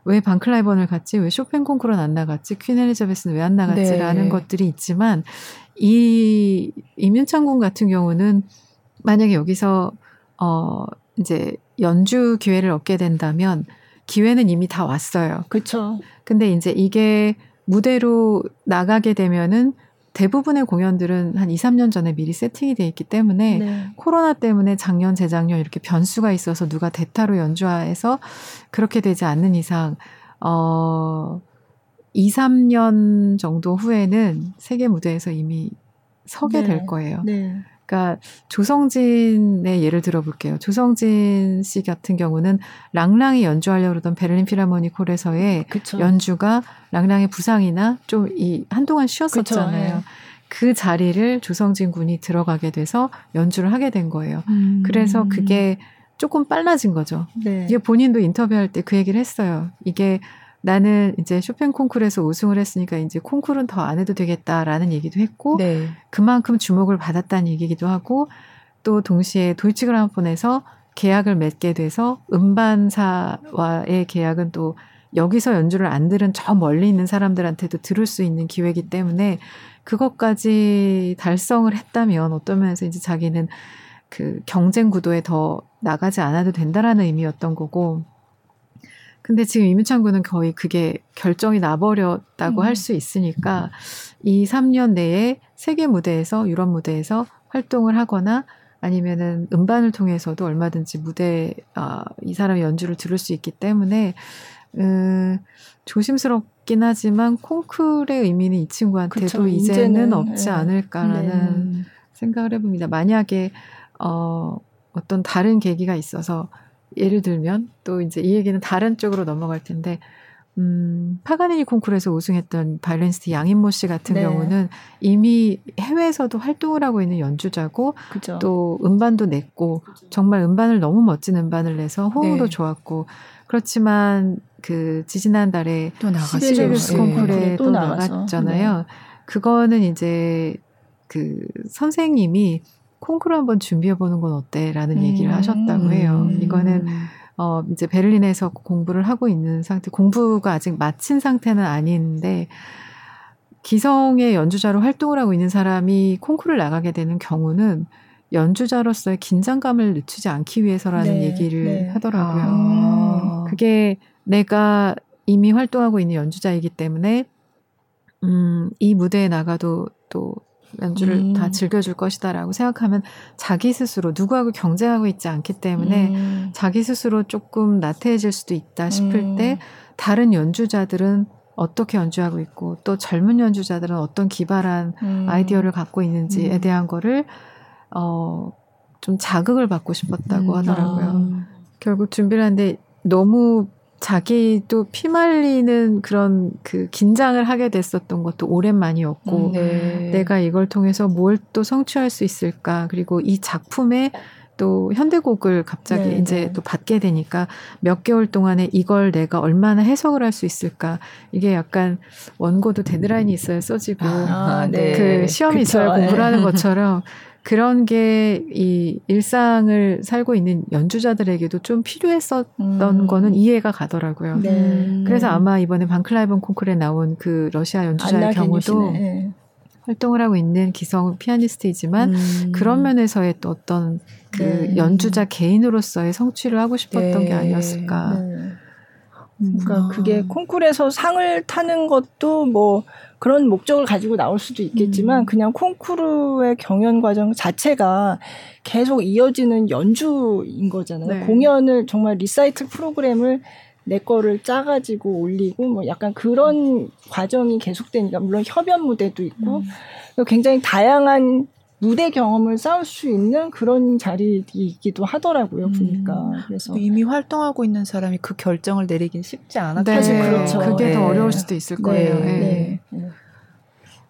왜 방클라이번을 갔지? 왜 쇼팽 콩쿠르는 안 나갔지? 퀸 엘리자베스는 왜 안 나갔지라는 네. 것들이 있지만 이 임윤창 군 같은 경우는 만약에 여기서 어 이제 연주 기회를 얻게 된다면 기회는 이미 다 왔어요. 그렇죠. 근데 이제 이게 무대로 나가게 되면은 대부분의 공연들은 한 2, 3년 전에 미리 세팅이 돼 있기 때문에 네. 코로나 때문에 작년, 재작년 이렇게 변수가 있어서 누가 대타로 연주해서 그렇게 되지 않는 이상 어 2, 3년 정도 후에는 세계 무대에서 이미 서게 네. 될 거예요. 네. 그러니까 조성진의 예를 들어볼게요. 조성진 씨 같은 경우는 랑랑이 연주하려고 그러던 베를린 필하모닉 홀에서의 그쵸. 연주가 랑랑의 부상이나 좀 이 한동안 쉬었었잖아요. 네. 그 자리를 조성진 군이 들어가게 돼서 연주를 하게 된 거예요. 음. 그래서 그게 조금 빨라진 거죠. 네. 이게 본인도 인터뷰할 때 그 얘기를 했어요. 이게 나는 이제 쇼팽 콩쿠르에서 우승을 했으니까 이제 콩쿠르는 더 안 해도 되겠다라는 얘기도 했고 네. 그만큼 주목을 받았다는 얘기기도 하고 또 동시에 도이치 그라모폰에서 계약을 맺게 돼서 음반사와의 계약은 또 여기서 연주를 안 들은 저 멀리 있는 사람들한테도 들을 수 있는 기회이기 때문에 그것까지 달성을 했다면 어떤 면에서 이제 자기는 그 경쟁 구도에 더 나가지 않아도 된다라는 의미였던 거고 근데 지금 이문창 군은 거의 그게 결정이 나버렸다고 음. 할수 있으니까 이 3년 내에 세계 무대에서 유럽 무대에서 활동을 하거나 아니면은 음반을 통해서도 얼마든지 무대 아, 이 사람의 연주를 들을 수 있기 때문에 음, 조심스럽긴 하지만 콩쿨의 의미는 이 친구한테도 그쵸, 이제는, 이제는, 없지 네. 않을까라는 네. 생각을 해봅니다. 만약에 어, 어떤 다른 계기가 있어서 예를 들면 또 이제 이 얘기는 다른 쪽으로 넘어갈 텐데 음, 파가니니 콩쿠르에서 우승했던 바이올리니스트 양인모 씨 같은 네. 경우는 이미 해외에서도 활동을 하고 있는 연주자고 그죠. 또 음반도 냈고 정말 음반을 너무 멋진 음반을 내서 호응도 네. 좋았고 그렇지만 그 지지난달에 또 시베리우스 콩쿠르에 네. 또, 또 나갔잖아요. 네. 그거는 이제 그 선생님이 콩쿠르 한번 준비해 보는 건 어때 라는 음. 얘기를 하셨다고 해요. 이거는 어 이제 베를린에서 공부를 하고 있는 상태, 공부가 아직 마친 상태는 아닌데 기성의 연주자로 활동을 하고 있는 사람이 콩쿠르를 나가게 되는 경우는 연주자로서의 긴장감을 늦추지 않기 위해서라는 네, 얘기를 네. 하더라고요. 아. 그게 내가 이미 활동하고 있는 연주자이기 때문에 음, 이 무대에 나가도 또 연주를 음. 다 즐겨줄 것이다라고 생각하면 자기 스스로 누구하고 경쟁하고 있지 않기 때문에 음. 자기 스스로 조금 나태해질 수도 있다 싶을 음. 때 다른 연주자들은 어떻게 연주하고 있고 또 젊은 연주자들은 어떤 기발한 음. 아이디어를 갖고 있는지에 음. 대한 거를 어, 좀 자극을 받고 싶었다고 음. 하더라고요. 아. 결국 준비를 하는데 너무 자기도 피말리는 그런 그 긴장을 하게 됐었던 것도 오랜만이었고 음, 네. 내가 이걸 통해서 뭘 또 성취할 수 있을까 그리고 이 작품에 또 현대곡을 갑자기 네, 이제 네. 또 받게 되니까 몇 개월 동안에 이걸 내가 얼마나 해석을 할 수 있을까 이게 약간 원고도 데드라인이 있어야 써지고 아, 네. 그 시험이 그쵸, 있어야 공부를 하는 네. 것처럼 (laughs) 그런 게 이 일상을 살고 있는 연주자들에게도 좀 필요했었던 음. 거는 이해가 가더라고요. 네. 그래서 아마 이번에 방클라이븐 콩쿠르에 나온 그 러시아 연주자의 경우도 네. 활동을 하고 있는 기성 피아니스트이지만 음. 그런 면에서의 또 어떤 그 네. 연주자 개인으로서의 성취를 하고 싶었던 게 네. 아니었을까. 네. 그러니까 음. 그게 콩쿠르에서 상을 타는 것도 뭐 그런 목적을 가지고 나올 수도 있겠지만 음. 그냥 콩쿠르의 경연 과정 자체가 계속 이어지는 연주인 거잖아요. 네. 공연을 정말 리사이틀 프로그램을 내 거를 짜가지고 올리고 뭐 약간 그런 과정이 계속되니까 물론 협연 무대도 있고 음. 굉장히 다양한 무대 경험을 쌓을 수 있는 그런 자리이기도 하더라고요 음. 보니까 그래서 이미 활동하고 있는 사람이 그 결정을 내리긴 쉽지 않았죠. 네. 그렇죠. 그게 네. 더 어려울 수도 있을 네. 거예요. 네. 네. 네.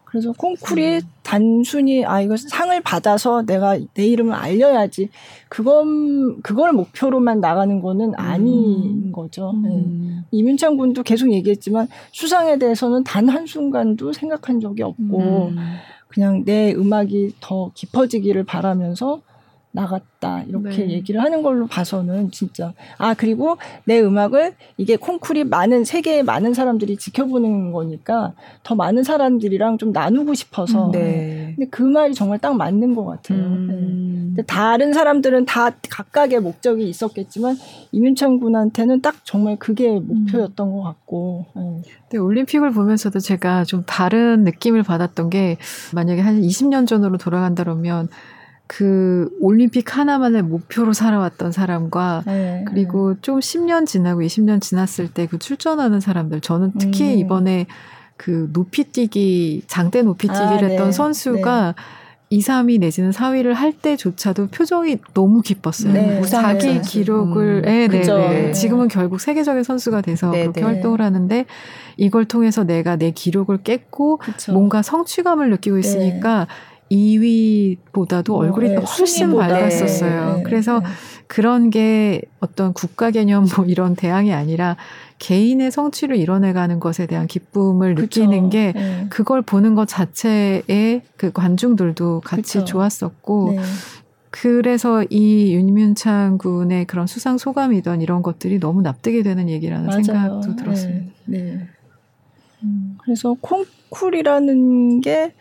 그래서 콩쿨이 음. 단순히 아 이거 상을 받아서 내가 내 이름을 알려야지 그건 그걸 목표로만 나가는 거는 아닌 음. 거죠. 네. 음. 이민창 군도 계속 얘기했지만 수상에 대해서는 단 한 순간도 생각한 적이 없고 음. 그냥 내 음악이 더 깊어지기를 바라면서 나갔다 이렇게 네. 얘기를 하는 걸로 봐서는 진짜 아 그리고 내 음악을 이게 콩쿨이 많은 세계의 많은 사람들이 지켜보는 거니까 더 많은 사람들이랑 좀 나누고 싶어서 음, 네. 근데 그 말이 정말 딱 맞는 것 같아요. 음. 네. 근데 다른 사람들은 다 각각의 목적이 있었겠지만 이민창 군한테는 딱 정말 그게 목표였던 음. 것 같고. 네. 근데 올림픽을 보면서도 제가 좀 다른 느낌을 받았던 게 만약에 한 20년 전으로 돌아간다 그러면 그 올림픽 하나만을 목표로 살아왔던 사람과 네, 그리고 네. 좀 10년 지나고 20년 지났을 때 그 출전하는 사람들 저는 특히 음. 이번에 그 높이뛰기 장대 높이뛰기를 아, 했던 네, 선수가 네. 2, 3위 내지는 4위를 할 때조차도 표정이 너무 기뻤어요. 네, 자기 기록을, 음. 네, 네, 네. 지금은 결국 세계적인 선수가 돼서 네, 그렇게 네. 활동을 하는데 이걸 통해서 내가 내 기록을 깼고 그쵸. 뭔가 성취감을 느끼고 있으니까 2위보다도 어, 얼굴이 네, 훨씬. 밝았었어요. 네, 그래서 네. 그런 게 어떤 국가 개념 뭐 이런 대항이 아니라 개인의 성취를 이뤄내가는 것에 대한 기쁨을 그쵸. 느끼는 게 네. 그걸 보는 것 자체에 그 관중들도 같이 그쵸. 좋았었고 네. 그래서 이 윤민창 군의 그런 수상 소감이던 이런 것들이 너무 납득이 되는 얘기라는 맞아요. 생각도 들었습니다. 네. 음, 그래서 콩쿨이라는 게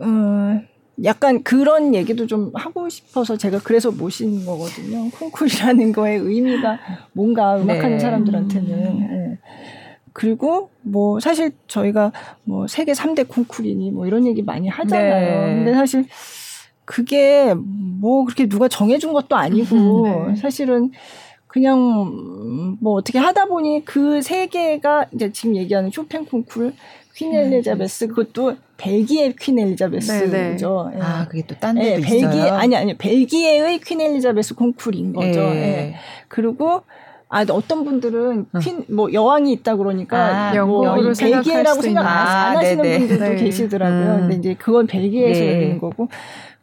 음, 약간 그런 얘기도 좀 하고 싶어서 제가 그래서 모신 거거든요. 콩쿨이라는 거의 의미가 뭔가 음악하는 네. 사람들한테는. 네. 그리고 뭐 사실 저희가 뭐 세계 3대 콩쿨이니 뭐 이런 얘기 많이 하잖아요. 네. 근데 사실 그게 뭐 그렇게 누가 정해준 것도 아니고 (laughs) 네. 사실은 그냥 뭐 어떻게 하다 보니 그세 개가 이제 지금 얘기하는 쇼팽 콩쿨 퀸 엘리자베스 그것도 벨기에 퀸 엘리자베스죠. 네, 네. 아 그게 또 딴 데도 네, 벨기에 있어요? 아니 아니 벨기에의 퀸 엘리자베스 콩쿨인 거죠. 네. 네. 그리고 아, 어떤 분들은 퀸, 뭐 여왕이 있다 그러니까 아, 뭐 벨기에라고 생각 안, 아, 하시는 네네. 분들도 네. 계시더라고요. 음. 근데 이제 그건 벨기에에서 네. 열리는 거고.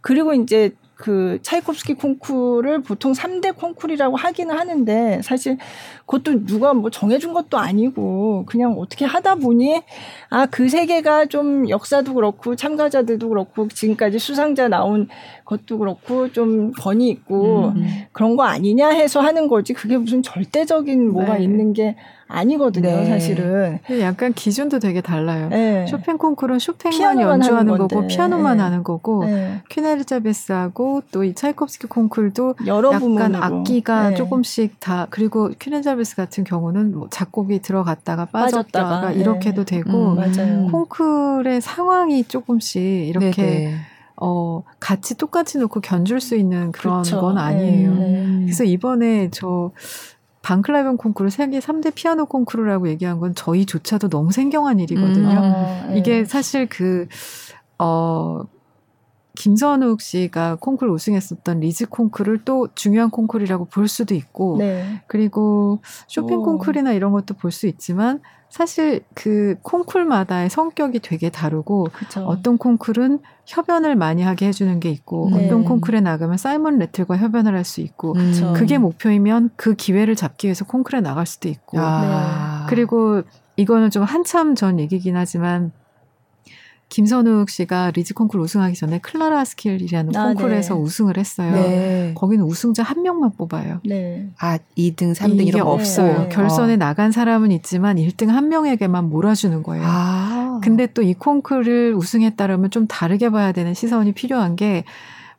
그리고 이제 그 차이콥스키 콩쿠르를 보통 3대 콩쿠르라고 하기는 하는데 사실 그것도 누가 뭐 정해준 것도 아니고 그냥 어떻게 하다 보니 아 그 세계가 좀 역사도 그렇고 참가자들도 그렇고 지금까지 수상자 나온 것도 그렇고 좀 권위 있고 음. 그런 거 아니냐 해서 하는 거지 그게 무슨 절대적인 뭐가 네. 있는 게 아니거든요, 네. 사실은. 약간 기준도 되게 달라요. 네. 쇼팽 콩쿠르는 쇼팽만 연주하는 거고 피아노만 네. 하는 거고 네. 퀸 엘리자베스하고 또 이 차이콥스키 콩쿠르도 여러 약간 부문으로. 악기가 네. 조금씩 다 그리고 퀸 엘리자베스 같은 경우는 뭐 작곡이 들어갔다가 빠졌다가, 빠졌다가 이렇게도 되고 음, 콩쿠르의 상황이 조금씩 이렇게 네네. 어, 같이 똑같이 놓고 견줄 수 있는 그런 그렇죠. 건 아니에요. 네. 그래서 이번에 저 방클라이븐 콩쿠르 세계 3대 피아노 콩쿠르라고 얘기한 건 저희조차도 너무 생경한 일이거든요. 음, 어, 네. 이게 사실 그, 어, 김선욱 씨가 콩쿠르 우승했었던 리즈 콩쿠르를 또 중요한 콩쿠르라고 볼 수도 있고, 네. 그리고 쇼팽 오. 콩쿠르나 이런 것도 볼 수 있지만, 사실 그 콩쿨마다의 성격이 되게 다르고 그쵸. 어떤 콩쿨은 협연을 많이 하게 해주는 게 있고 네. 어떤 콩쿨에 나가면 사이먼 래틀과 협연을 할 수 있고 그쵸. 그게 목표이면 그 기회를 잡기 위해서 콩쿨에 나갈 수도 있고 아. 네. 그리고 이거는 좀 한참 전 얘기긴 하지만 김선욱 씨가 리즈 콩쿨 우승하기 전에 클라라 하스킬이라는 아, 콩쿨에서 네. 우승을 했어요. 네. 거기는 우승자 한 명만 뽑아요. 네. 아, 2등, 3등 이런 거 없어요. 결선에 어. 나간 사람은 있지만 1등 한 명에게만 몰아주는 거예요. 아. 근데 또 이 콩쿨을 우승했다라면 좀 다르게 봐야 되는 시선이 필요한 게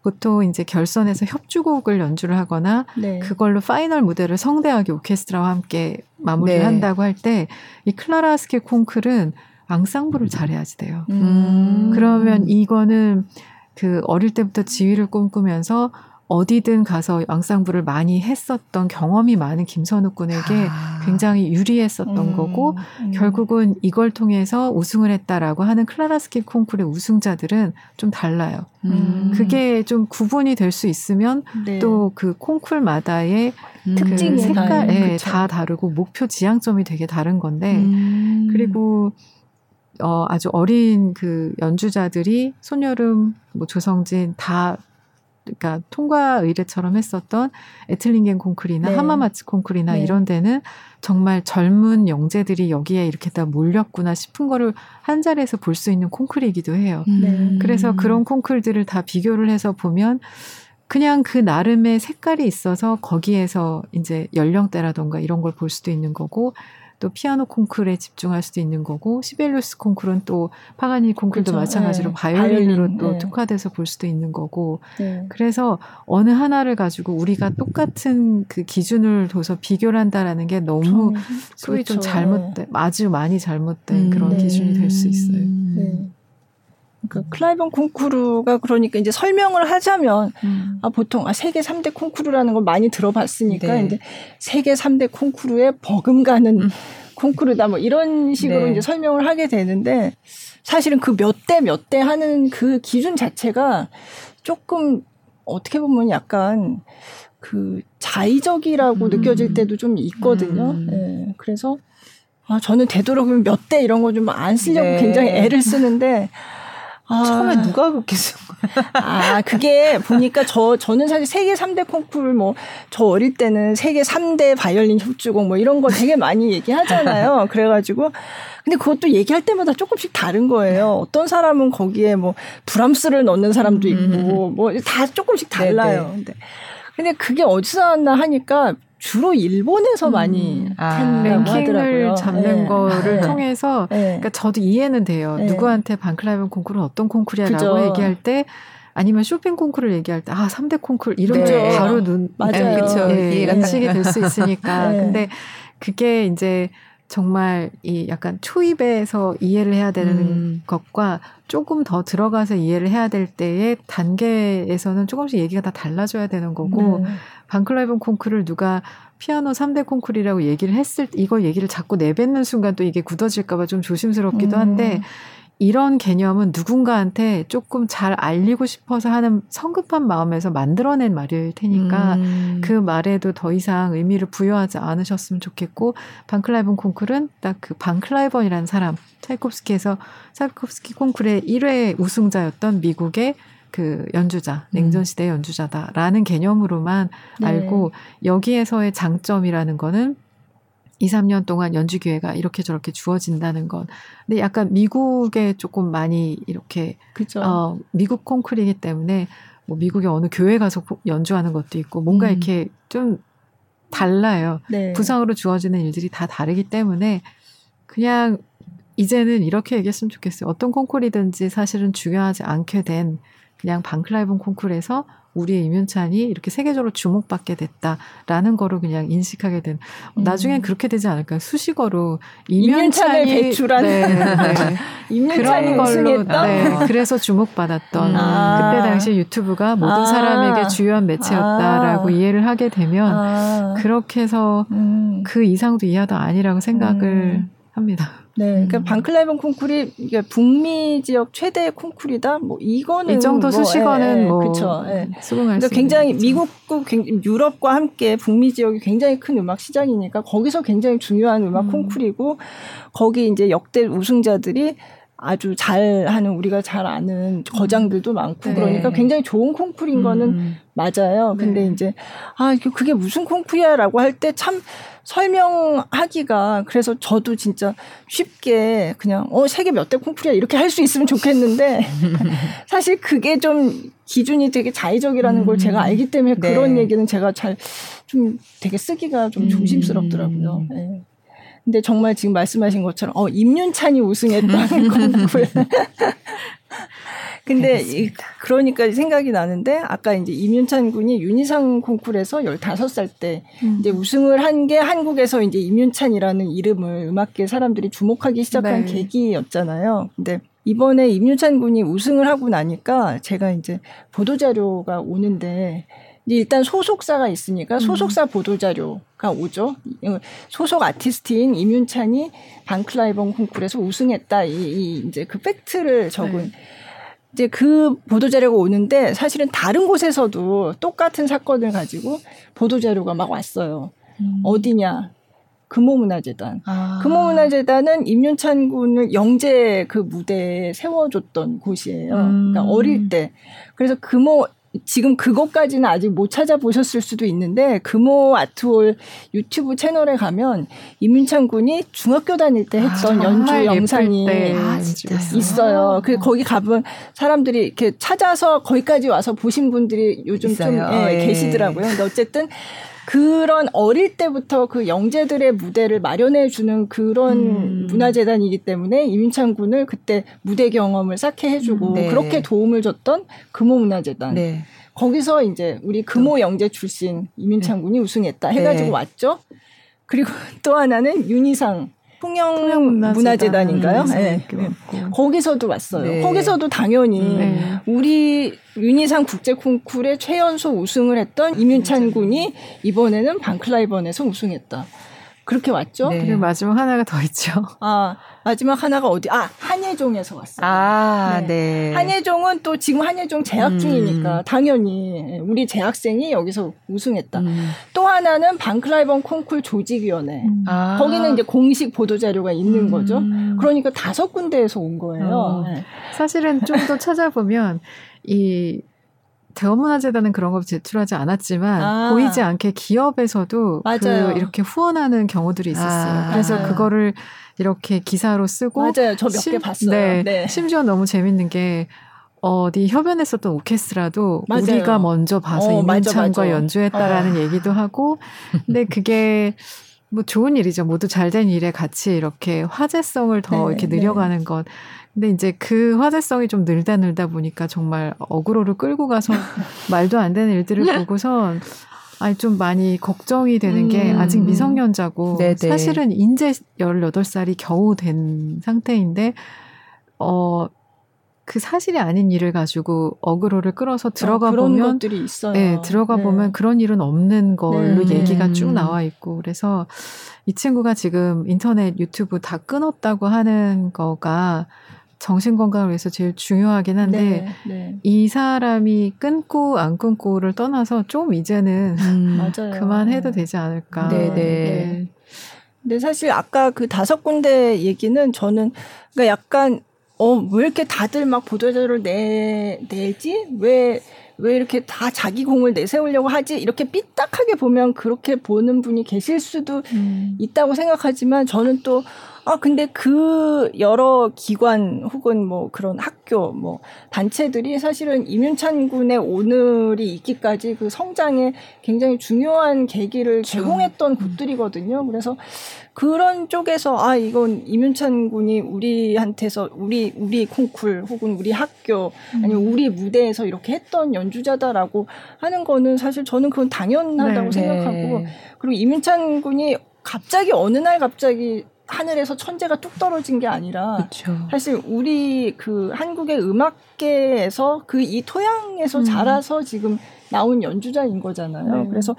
보통 이제 결선에서 협주곡을 연주를 하거나 네. 그걸로 파이널 무대를 성대하게 오케스트라와 함께 마무리를 네. 한다고 할 때 이 클라라 하스킬 콩쿨은 앙상블을 잘해야지 돼요. 음. 그러면 이거는 그 어릴 때부터 지휘를 꿈꾸면서 어디든 가서 앙상블을 많이 했었던 경험이 많은 김선욱 군에게 아. 굉장히 유리했었던 음. 거고 음. 결국은 이걸 통해서 우승을 했다라고 하는 클라라 하스킬 콩쿠르의 우승자들은 좀 달라요. 음. 그게 좀 구분이 될 수 있으면 네. 또 그 콩쿨마다의 음. 그 색깔 예, 다 다르고 목표 지향점이 되게 다른 건데 음. 그리고 어, 아주 어린 그 연주자들이 손여름, 뭐 조성진 다 그러니까 통과 의례처럼 했었던 에틀링겐 콩쿨이나 네. 하마마츠 콩쿨이나 네. 이런 데는 정말 젊은 영재들이 여기에 이렇게 다 몰렸구나 싶은 거를 한 자리에서 볼 수 있는 콩쿨이기도 해요. 네. 그래서 그런 콩쿨들을 다 비교를 해서 보면 그냥 그 나름의 색깔이 있어서 거기에서 이제 연령대라던가 이런 걸 볼 수도 있는 거고 또 피아노 콩쿨에 집중할 수도 있는 거고 시벨루스 콩쿨은 또 파가니 콩쿨도 그렇죠. 마찬가지로 네. 바이올린으로 바이올린. 또 네. 특화돼서 볼 수도 있는 거고 네. 그래서 어느 하나를 가지고 우리가 똑같은 그 기준을 둬서 비교를 한다라는 게 너무 소위 그렇죠. 좀 잘못된 아주 많이 잘못된 음. 그런 기준이 될 수 있어요. 네. 그 클라이번 콩쿠르가 그러니까 이제 설명을 하자면 음. 아 보통 아 세계 3대 콩쿠르라는 걸 많이 들어봤으니까 네. 이제 세계 3대 콩쿠르에 버금가는 음. 콩쿠르다 뭐 이런 식으로 네. 이제 설명을 하게 되는데 사실은 그 몇 대 몇 대 하는 그 기준 자체가 조금 어떻게 보면 약간 그 자의적이라고 음. 느껴질 때도 좀 있거든요. 음. 네. 그래서 아 저는 되도록이면 몇 대 이런 거 좀 안 쓰려고 네. 굉장히 애를 쓰는데 아. 처음에 누가 그렇게 쓴 거야? 아, 그게 보니까 저, 저는 사실 세계 3대 콩쿠르 뭐, 저 어릴 때는 세계 3대 바이올린 협주곡 뭐 이런 거 되게 많이 얘기하잖아요. (laughs) 그래가지고. 근데 그것도 얘기할 때마다 조금씩 다른 거예요. 어떤 사람은 거기에 뭐, 브람스를 넣는 사람도 있고, 음. 뭐다 조금씩 달라요. 네네. 근데, 근데 그게 어디서 나왔나 하니까 주로 일본에서 음. 많이 아, 랭킹을 하더라고요. 잡는 네. 거를 네. (laughs) 통해서 네. 그러니까 저도 이해는 돼요. 네. 누구한테 반클라이븐 콩쿠르는 어떤 콩쿠르야라고 그죠. 얘기할 때 아니면 쇼핑 콩쿠르를 얘기할 때 아, 3대 콩쿠르 이런 게 네. 바로 눈 맞아요. 그렇죠. 예, 인식이 될 수 (laughs) 있으니까. 네. 근데 그게 이제 정말 이 약간 초입에서 이해를 해야 되는 음. 것과 조금 더 들어가서 이해를 해야 될 때의 단계에서는 조금씩 얘기가 다 달라져야 되는 거고 네. 반클라이븐 콩쿠르를 누가 피아노 3대 콩쿠르라고 얘기를 했을 때 이거 얘기를 자꾸 내뱉는 순간 또 이게 굳어질까 봐 좀 조심스럽기도 한데 음. 이런 개념은 누군가한테 조금 잘 알리고 싶어서 하는 성급한 마음에서 만들어낸 말일 테니까 음. 그 말에도 더 이상 의미를 부여하지 않으셨으면 좋겠고 반클라이번 콩쿨은 딱 그 반클라이번이라는 사람 차이콥스키에서 차이콥스키 콩쿨의 1회 우승자였던 미국의 그 연주자, 음. 냉전 시대 연주자다라는 개념으로만 네. 알고 여기에서의 장점이라는 거는 2, 3년 동안 연주 기회가 이렇게 저렇게 주어진다는 건. 근데 약간 미국에 조금 많이 이렇게 그쵸. 어 미국 콩쿨이기 때문에 뭐 미국의 어느 교회 가서 연주하는 것도 있고 뭔가 음. 이렇게 좀 달라요. 네. 부상으로 주어지는 일들이 다 다르기 때문에 그냥 이제는 이렇게 얘기했으면 좋겠어요. 어떤 콩쿨이든지 사실은 중요하지 않게 된 그냥 방클라이븐 콩쿨에서 우리의 이면찬이 이렇게 세계적으로 주목받게 됐다라는 거로 그냥 인식하게 된. 음. 나중엔 그렇게 되지 않을까요? 수식어로 이면찬을 배출한 네, 네. (laughs) 그런 걸로 네, 그래서 주목받았던 아. 그때 당시 유튜브가 모든 아. 사람에게 주요한 매체였다라고 아. 이해를 하게 되면 아. 그렇게 해서 음. 그 이상도 이하도 아니라고 생각을 음. 합니다. 네, 그러니까 음. 반클라이븐 콩쿨이 이게 북미 지역 최대의 콩쿨이다. 뭐 이거는 이 정도 뭐, 수식어는 예, 예, 뭐 그렇죠. 예. 수긍할 그러니까 굉장히 미국과 유럽과 함께 북미 지역이 굉장히 큰 음악 시장이니까 거기서 굉장히 중요한 음악 음. 콩쿨이고 거기 이제 역대 우승자들이 아주 잘하는 우리가 잘 아는 거장들도 많고 네. 그러니까 굉장히 좋은 콩쿨인 음. 거는 맞아요. 근데 네. 이제 아 그게 무슨 콩쿨이야라고 할 때 참 설명하기가 그래서 저도 진짜 쉽게 그냥 어 세계 몇 대 콩쿨이야 이렇게 할 수 있으면 좋겠는데 (laughs) 사실 그게 좀 기준이 되게 자의적이라는 걸 제가 음. 알기 때문에 네. 그런 얘기는 제가 잘 좀 되게 쓰기가 좀 조심스럽더라고요. 음. 네. 근데 정말 지금 말씀하신 것처럼 어 임윤찬이 우승했다는 (laughs) 콩쿨. 근데 이, 그러니까 생각이 나는데 아까 이제 임윤찬 군이 윤희상 콩쿨에서 15살 때 음. 이제 우승을 한 게 한국에서 이제 임윤찬이라는 이름을 음악계 사람들이 주목하기 시작한 네. 계기였잖아요. 근데 이번에 임윤찬 군이 우승을 하고 나니까 제가 이제 보도 자료가 오는데 일단 소속사가 있으니까 음. 소속사 음. 보도자료 가 오죠. 소속 아티스트인 임윤찬이 반클라이번 콩쿨에서 우승했다. 이, 이 이제 그 팩트를 적은 네. 이제 그 보도 자료가 오는데 사실은 다른 곳에서도 똑같은 사건을 가지고 보도 자료가 막 왔어요. 음. 어디냐? 금호문화재단. 아. 금호문화재단은 임윤찬 군을 영재 그 무대에 세워줬던 곳이에요. 음. 그러니까 어릴 때. 그래서 금호 지금 그것까지는 아직 못 찾아보셨을 수도 있는데 금호 아트홀 유튜브 채널에 가면 이민찬 군이 중학교 다닐 때 했던 아, 연주 영상이 아, 있어요. 그 거기 가면 사람들이 이렇게 찾아서 거기까지 와서 보신 분들이 요즘 있어요. 좀 예, 예. 계시더라고요. 근데 어쨌든 그런 어릴 때부터 그 영재들의 무대를 마련해 주는 그런 음. 문화재단이기 때문에 이민찬 군을 그때 무대 경험을 쌓게 해주고 음, 네. 그렇게 도움을 줬던 금호문화재단. 네. 거기서 이제 우리 금호 영재 출신 이민찬 네. 군이 우승했다 해가지고 네. 왔죠. 그리고 (laughs) 또 하나는 윤희상 통영 문화재단인가요? 네. 네. 거기서도 왔어요. 네. 거기서도 당연히 네. 우리 윤희상 국제 콩쿨의 최연소 우승을 했던 이민찬 군이 이번에는 반클라이번에서 우승했다. 그렇게 왔죠. 네. 그리고 마지막 하나가 더 있죠. 아 마지막 하나가 어디? 아 한예종에서 왔어요. 아 네. 네. 한예종은 또 지금 한예종 재학 음. 중이니까 당연히 우리 재학생이 여기서 우승했다. 음. 또 하나는 반클라이번 콩쿨 조직위원회. 음. 아. 거기는 이제 공식 보도 자료가 있는 음. 거죠. 그러니까 다섯 군데에서 온 거예요. 어. 네. 사실은 좀 더 (laughs) 찾아보면 이 대원문화재단은 그런 걸 제출하지 않았지만 아. 보이지 않게 기업에서도 그 이렇게 후원하는 경우들이 있었어요. 아. 그래서 그거를 이렇게 기사로 쓰고 맞아요. 저 몇 개 봤어요. 네, 네. 심지어 너무 재밌는 게 어디 협연했었던 오케스트라도 맞아요. 우리가 먼저 봐서 어, 임윤찬과 연주했다라는 아. 얘기도 하고 근데 그게 뭐 좋은 일이죠. 모두 잘 된 일에 같이 이렇게 화제성을 더 네, 이렇게 늘려가는 네. 것. 근데 이제 그 화제성이 좀 늘다 늘다 보니까 정말 어그로를 끌고 가서 (laughs) 말도 안 되는 일들을 보고선 아니 좀 많이 걱정이 되는 게 음. 아직 미성년자고 네네. 사실은 인제 18살이 겨우 된 상태인데 어 그 사실이 아닌 일을 가지고 어그로를 끌어서 들어가 어, 보면 것들이 있어요. 네, 들어가 네. 보면 그런 일은 없는 걸로 네. 얘기가 쭉 나와 있고 그래서 이 친구가 지금 인터넷 유튜브 다 끊었다고 하는 거가 정신 건강을 위해서 제일 중요하긴 한데 네, 네. 이 사람이 끊고 안 끊고를 떠나서 좀 이제는 음, (laughs) 그만해도 되지 않을까. 네, 네. 네. 근데 사실 아까 그 다섯 군데 얘기는 저는 그러니까 약간 어 왜 이렇게 다들 막 보도자료를 내 내지 왜 왜 이렇게 다 자기 공을 내세우려고 하지? 이렇게 삐딱하게 보면 그렇게 보는 분이 계실 수도 음. 있다고 생각하지만 저는 또 아, 근데 그 여러 기관 혹은 뭐 그런 학교, 뭐 단체들이 사실은 이윤찬 군의 오늘이 있기까지 그 성장에 굉장히 중요한 계기를 그렇죠. 제공했던 곳들이거든요. 그래서 그런 쪽에서 아, 이건 이윤찬 군이 우리한테서 우리, 우리 콩쿨 혹은 우리 학교 아니면 음. 우리 무대에서 이렇게 했던 연주자다라고 하는 거는 사실 저는 그건 당연하다고 네, 생각하고 네. 그리고 이윤찬 군이 갑자기 어느 날 갑자기 하늘에서 천재가 뚝 떨어진 게 아니라 그쵸. 사실 우리 그 한국의 음악계에서 그 이 토양에서 음. 자라서 지금 나온 연주자인 거잖아요. 네. 그래서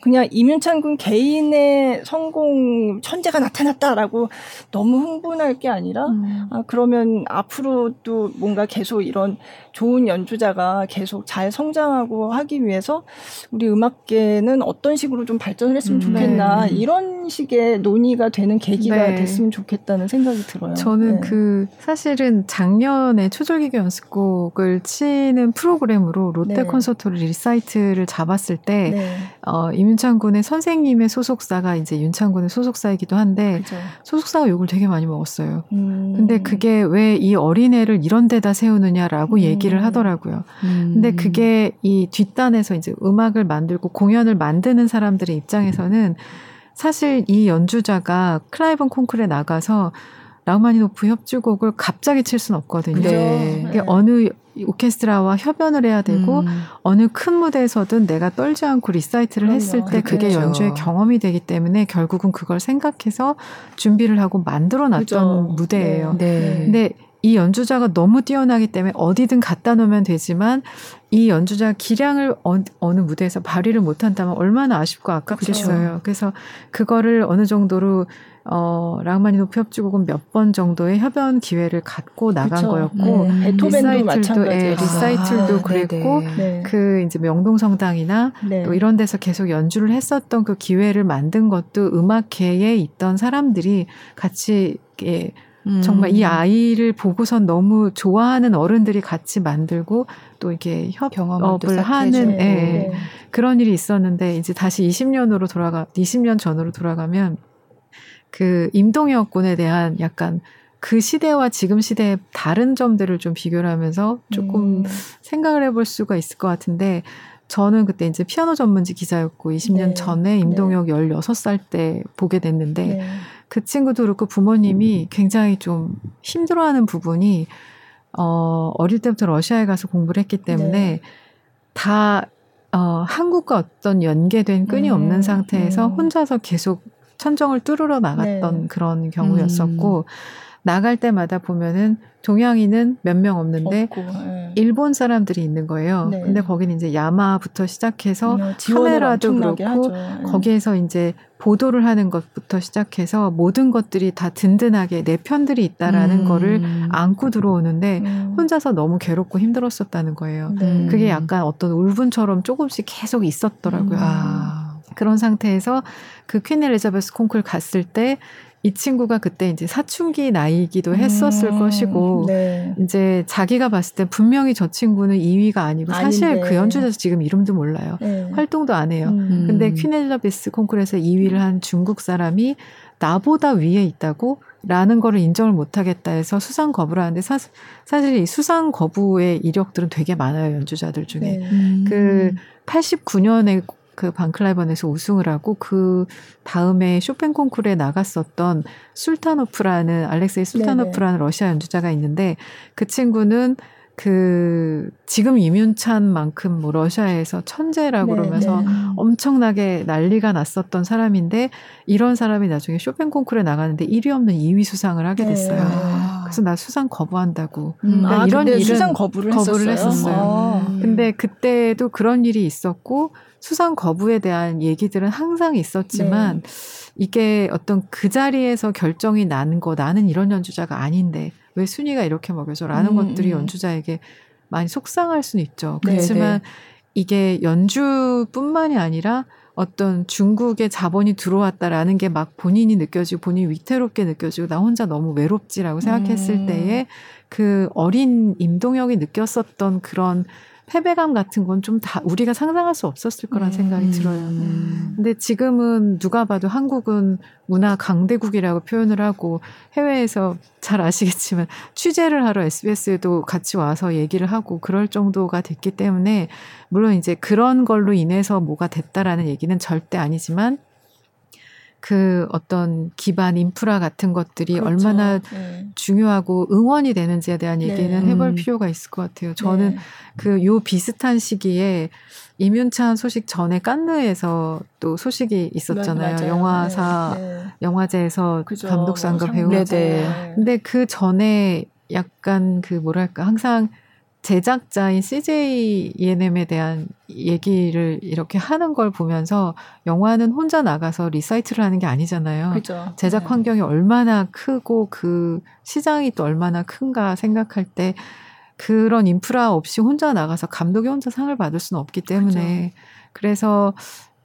그냥 이윤찬 군 개인의 성공 천재가 나타났다라고 너무 흥분할 게 아니라 음. 아 그러면 앞으로도 뭔가 계속 이런 좋은 연주자가 계속 잘 성장하고 하기 위해서 우리 음악계는 어떤 식으로 좀 발전을 했으면 음, 좋겠나 네. 이런 식의 논의가 되는 계기가 네. 됐으면 좋겠다는 생각이 들어요. 저는 네. 그 사실은 작년에 초절기교 연습곡을 치는 프로그램으로 롯데 네. 콘서트를 리사 이트를 잡았을 때 네. 어, 임윤창 군의 선생님의 소속사가 이제 윤창 군의 소속사이기도 한데 그렇죠. 소속사가 욕을 되게 많이 먹었어요. 음. 근데 그게 왜 이 어린애를 이런 데다 세우느냐라고 음. 얘기 얘기를 음. 하더라고요. 음. 근데 그게 이 뒷단에서 이제 음악을 만들고 공연을 만드는 사람들의 입장에서는 사실 이 연주자가 클라이븐 콩쿨에 나가서 라우마니노프 협주곡을 갑자기 칠 수는 없거든요. 네. 네. 어느 오케스트라와 협연을 해야 되고 음. 어느 큰 무대에서든 내가 떨지 않고 리사이틀을 그럼요. 했을 때 그게 그렇죠. 연주의 경험이 되기 때문에 결국은 그걸 생각해서 준비를 하고 만들어 놨던 그렇죠. 무대예요. 네. 네. 근데 이 연주자가 너무 뛰어나기 때문에 어디든 갖다 놓으면 되지만 이 연주자 기량을 어느 무대에서 발휘를 못한다면 얼마나 아쉽고 아깝겠어요. 그렇죠. 그래서 그거를 어느 정도로 어, 라흐마니노프 협주곡은 몇 번 정도의 협연 기회를 갖고 나간 그쵸. 거였고 네. 리사이틀도 예, 리사이틀도 아, 그랬고 네. 그 이제 명동성당이나 네. 또 이런 데서 계속 연주를 했었던 그 기회를 만든 것도 음악계에 있던 사람들이 같이 예, 음. 정말 이 아이를 보고선 너무 좋아하는 어른들이 같이 만들고 또 이렇게 협업을 하는 예, 네. 그런 일이 있었는데 이제 다시 20년으로 돌아가 20년 전으로 돌아가면 그 임동혁 군에 대한 약간 그 시대와 지금 시대의 다른 점들을 좀 비교를 하면서 조금 음. 생각을 해볼 수가 있을 것 같은데 저는 그때 이제 피아노 전문지 기자였고 20년 네. 전에 임동혁 네. 16살 때 보게 됐는데 네. 그 친구도 그렇고 부모님이 굉장히 좀 힘들어하는 부분이 어, 어릴 때부터 러시아에 가서 공부를 했기 때문에 네. 다 어, 한국과 어떤 연계된 끈이 음, 없는 상태에서 음. 혼자서 계속 천정을 뚫으러 나갔던 네. 그런 경우였었고 음. 나갈 때마다 보면은 동양인은 몇 명 없는데 없고, 네. 일본 사람들이 있는 거예요. 네. 근데 거기는 이제 야마부터 시작해서 음, 카메라도 그렇고 네. 거기에서 이제 보도를 하는 것부터 시작해서 모든 것들이 다 든든하게 내 편들이 있다라는 음. 거를 안고 들어오는데 음. 혼자서 너무 괴롭고 힘들었었다는 거예요. 네. 그게 약간 어떤 울분처럼 조금씩 계속 있었더라고요. 음. 아. 그런 상태에서 그 퀸 엘리자베스 콩쿨 갔을 때 이 친구가 그때 이제 사춘기 나이기도 음, 했었을 음, 것이고 네. 이제 자기가 봤을 때 분명히 저 친구는 2위가 아니고 사실 아닌데. 그 연주자 지금 이름도 몰라요. 네. 활동도 안 해요. 음. 근데 퀸 엘리자베스 콩쿠르에서 2위를 한 중국 사람이 나보다 위에 있다고 라는 거를 인정을 못 하겠다 해서 수상 거부를 하는데 사, 사실 이 수상 거부의 이력들은 되게 많아요 연주자들 중에 네. 음. 그 89년에 그 반클라이번에서 우승을 하고 그 다음에 쇼팽 콩쿠르에 나갔었던 술타노프라는 알렉세이 술타노프라는 러시아 연주자가 있는데 그 친구는 그 지금 이윤찬만큼 뭐 러시아에서 천재라고 네, 그러면서 네. 엄청나게 난리가 났었던 사람인데 이런 사람이 나중에 쇼팽 콩쿠르에 나가는데 1위 없는 2위 수상을 하게 됐어요. 네. 그래서 나 수상 거부한다고. 음, 그러니까 아, 이런 일은 수상 거부를, 거부를 했었어요. 아. 근데 그때도 그런 일이 있었고 수상 거부에 대한 얘기들은 항상 있었지만 네. 이게 어떤 그 자리에서 결정이 나는 거 나는 이런 연주자가 아닌데 왜 순위가 이렇게 먹여져 라는 음, 것들이 음. 연주자에게 많이 속상할 수는 있죠. 네, 그렇지만 네. 이게 연주뿐만이 아니라 어떤 중국의 자본이 들어왔다라는 게 막 본인이 느껴지고 본인이 위태롭게 느껴지고 나 혼자 너무 외롭지라고 생각했을 음. 때에 그 어린 임동혁이 느꼈었던 그런 패배감 같은 건 좀 다 우리가 상상할 수 없었을 거란 생각이 음. 들어요. 음. 근데 지금은 누가 봐도 한국은 문화 강대국이라고 표현을 하고 해외에서 잘 아시겠지만 취재를 하러 SBS에도 같이 와서 얘기를 하고 그럴 정도가 됐기 때문에 물론 이제 그런 걸로 인해서 뭐가 됐다라는 얘기는 절대 아니지만 그 어떤 기반 인프라 같은 것들이 그렇죠. 얼마나 네. 중요하고 응원이 되는지에 대한 네. 얘기는 네. 해볼 음. 필요가 있을 것 같아요. 저는 네. 그요 비슷한 시기에 이윤찬 소식 전에 깐느에서 또 소식이 있었잖아요. 맞아요. 영화사 네. 네. 영화제에서 그죠. 감독상과 배우자. 근데 그 전에 약간 그 뭐랄까 항상 제작자인 CJ ENM에 대한 얘기를 이렇게 하는 걸 보면서 영화는 혼자 나가서 리사이틀을 하는 게 아니잖아요. 그죠. 제작 네. 환경이 얼마나 크고 그 시장이 또 얼마나 큰가 생각할 때 그런 인프라 없이 혼자 나가서 감독이 혼자 상을 받을 수는 없기 때문에 그죠. 그래서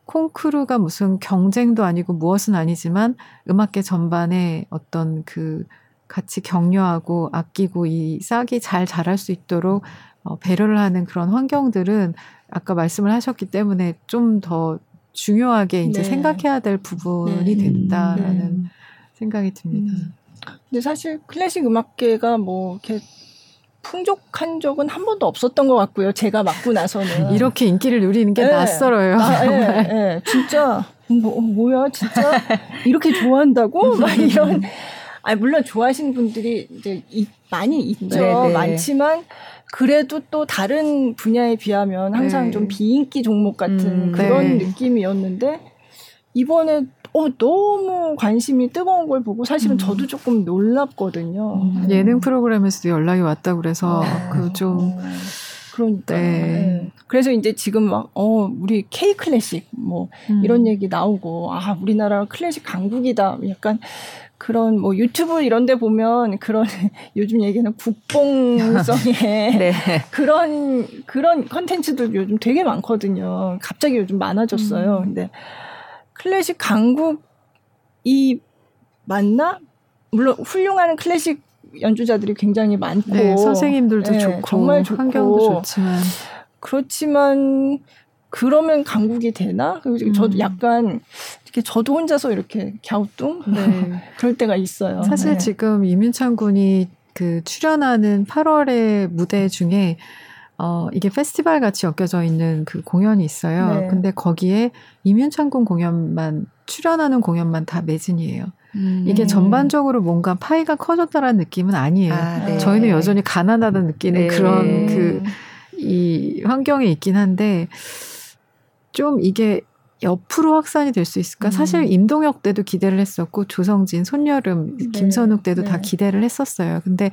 콩쿠르가 무슨 경쟁도 아니고 무엇은 아니지만 음악계 전반에 어떤 그 같이 격려하고 아끼고 이 싹이 잘 자랄 수 있도록 어, 배려를 하는 그런 환경들은 아까 말씀을 하셨기 때문에 좀 더 중요하게 이제 네. 생각해야 될 부분이 네. 된다라는 네. 생각이 듭니다. 음. 근데 사실 클래식 음악계가 뭐 이렇게 풍족한 적은 한 번도 없었던 것 같고요. 제가 맡고 나서는 (laughs) 이렇게 인기를 누리는 게 네. 낯설어요. 아, 네, 네. 진짜 뭐, 뭐야 진짜 이렇게 좋아한다고 (laughs) 막 이런 아니 물론 좋아하시는 분들이 이제 이, 많이 있죠. 네네. 네. 많지만 그래도 또 다른 분야에 비하면 항상 네. 좀 비인기 종목 같은 음, 그런 네. 느낌이었는데 이번에 어, 너무 관심이 뜨거운 걸 보고 사실은 음. 저도 조금 놀랍거든요. 음. 예능 프로그램에서도 연락이 왔다 그래서 아, 그좀 어, 그러니까. 네. 네. 그래서 이제 지금 막, 어, 우리 K 클래식, 뭐, 음. 이런 얘기 나오고, 아, 우리나라 클래식 강국이다. 약간 그런 뭐 유튜브 이런 데 보면 그런 (laughs) 요즘 얘기는 국뽕성의 (laughs) 네. 그런 그런 컨텐츠들 요즘 되게 많거든요. 갑자기 요즘 많아졌어요. 음. 근데 클래식 강국이 맞나? 물론 훌륭한 클래식 연주자들이 굉장히 많고 네, 선생님들도 네, 좋고 정말 좋고 환경도 좋지만 그렇지만 그러면 강국이 되나? 음. 저도 약간 이렇게 저도 혼자서 이렇게 갸우뚱 네. (laughs) 그럴 때가 있어요. 사실 네. 지금 이민찬 군이 그 출연하는 8월의 무대 중에 어, 이게 페스티벌 같이 엮여져 있는 그 공연이 있어요. 네. 근데 거기에 이민찬 군 공연만 출연하는 공연만 다 매진이에요. 음. 이게 전반적으로 뭔가 파이가 커졌다라는 느낌은 아니에요. 아, 네. 저희는 여전히 가난하다는 느끼는 네. 그런 그 이 환경에 있긴 한데 좀 이게 옆으로 확산이 될 수 있을까? 음. 사실 임동혁 때도 기대를 했었고 조성진, 손여름, 네. 김선욱 때도 네. 다 기대를 했었어요. 근데